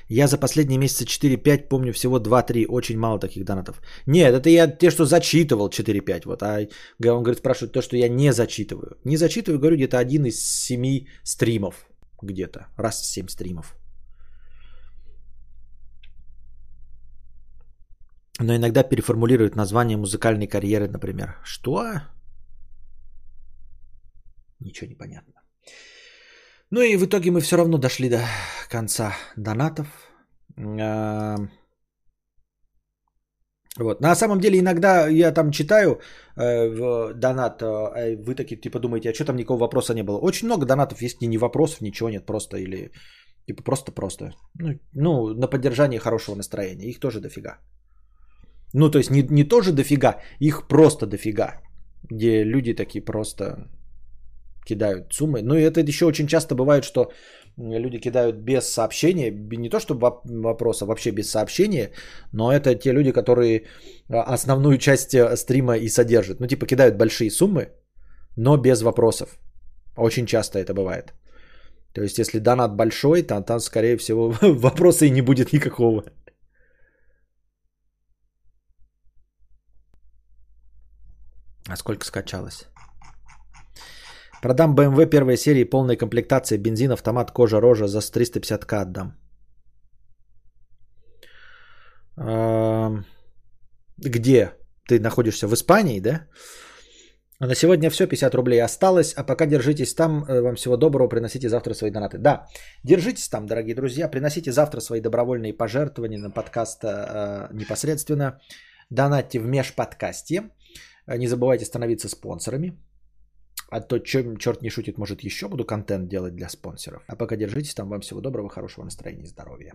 Я за последние месяцы 4-5 помню всего 2-3, очень мало таких донатов. Нет, это я те, что зачитывал 4-5, вот, а он говорит, спрашивает то, что я не зачитываю. Не зачитываю, говорю, где-то один из семи стримов, где-то, раз в 7 стримов. но иногда переформулируют название музыкальной карьеры, например. Что? Ничего не понятно. Ну и в итоге мы все равно дошли до конца донатов. А, вот. На самом деле иногда я там читаю э, в донат, э, вы такие типа думаете, а что там никакого вопроса не было? Очень много донатов есть, не, не вопросов, ничего нет, просто или типа просто-просто. Ну, ну, на поддержание хорошего настроения. Их тоже дофига. Ну, то есть не, не тоже дофига, их просто дофига. Где люди такие просто кидают суммы. Ну и это еще очень часто бывает, что люди кидают без сообщения, не то чтобы вопроса, вообще без сообщения, но это те люди, которые а, основную часть э, стрима и содержат. Ну типа кидают большие суммы, но без вопросов. Очень часто это бывает. То есть если донат большой, там, там скорее всего вопроса и не будет никакого. А сколько скачалось? Продам BMW первой серии полной комплектации, бензин, автомат, кожа, рожа за 350к отдам. Где? Ты находишься в Испании, да? А на сегодня все, 50 рублей осталось. А пока держитесь там. Э, вам всего доброго. Приносите завтра свои донаты. Да, держитесь там, дорогие друзья. Приносите завтра свои добровольные пожертвования на подкаст э, непосредственно. Донатьте в межподкасте. Не забывайте становиться спонсорами. А то, чем черт не шутит, может еще буду контент делать для спонсоров. А пока держитесь там. Вам всего доброго, хорошего настроения и здоровья.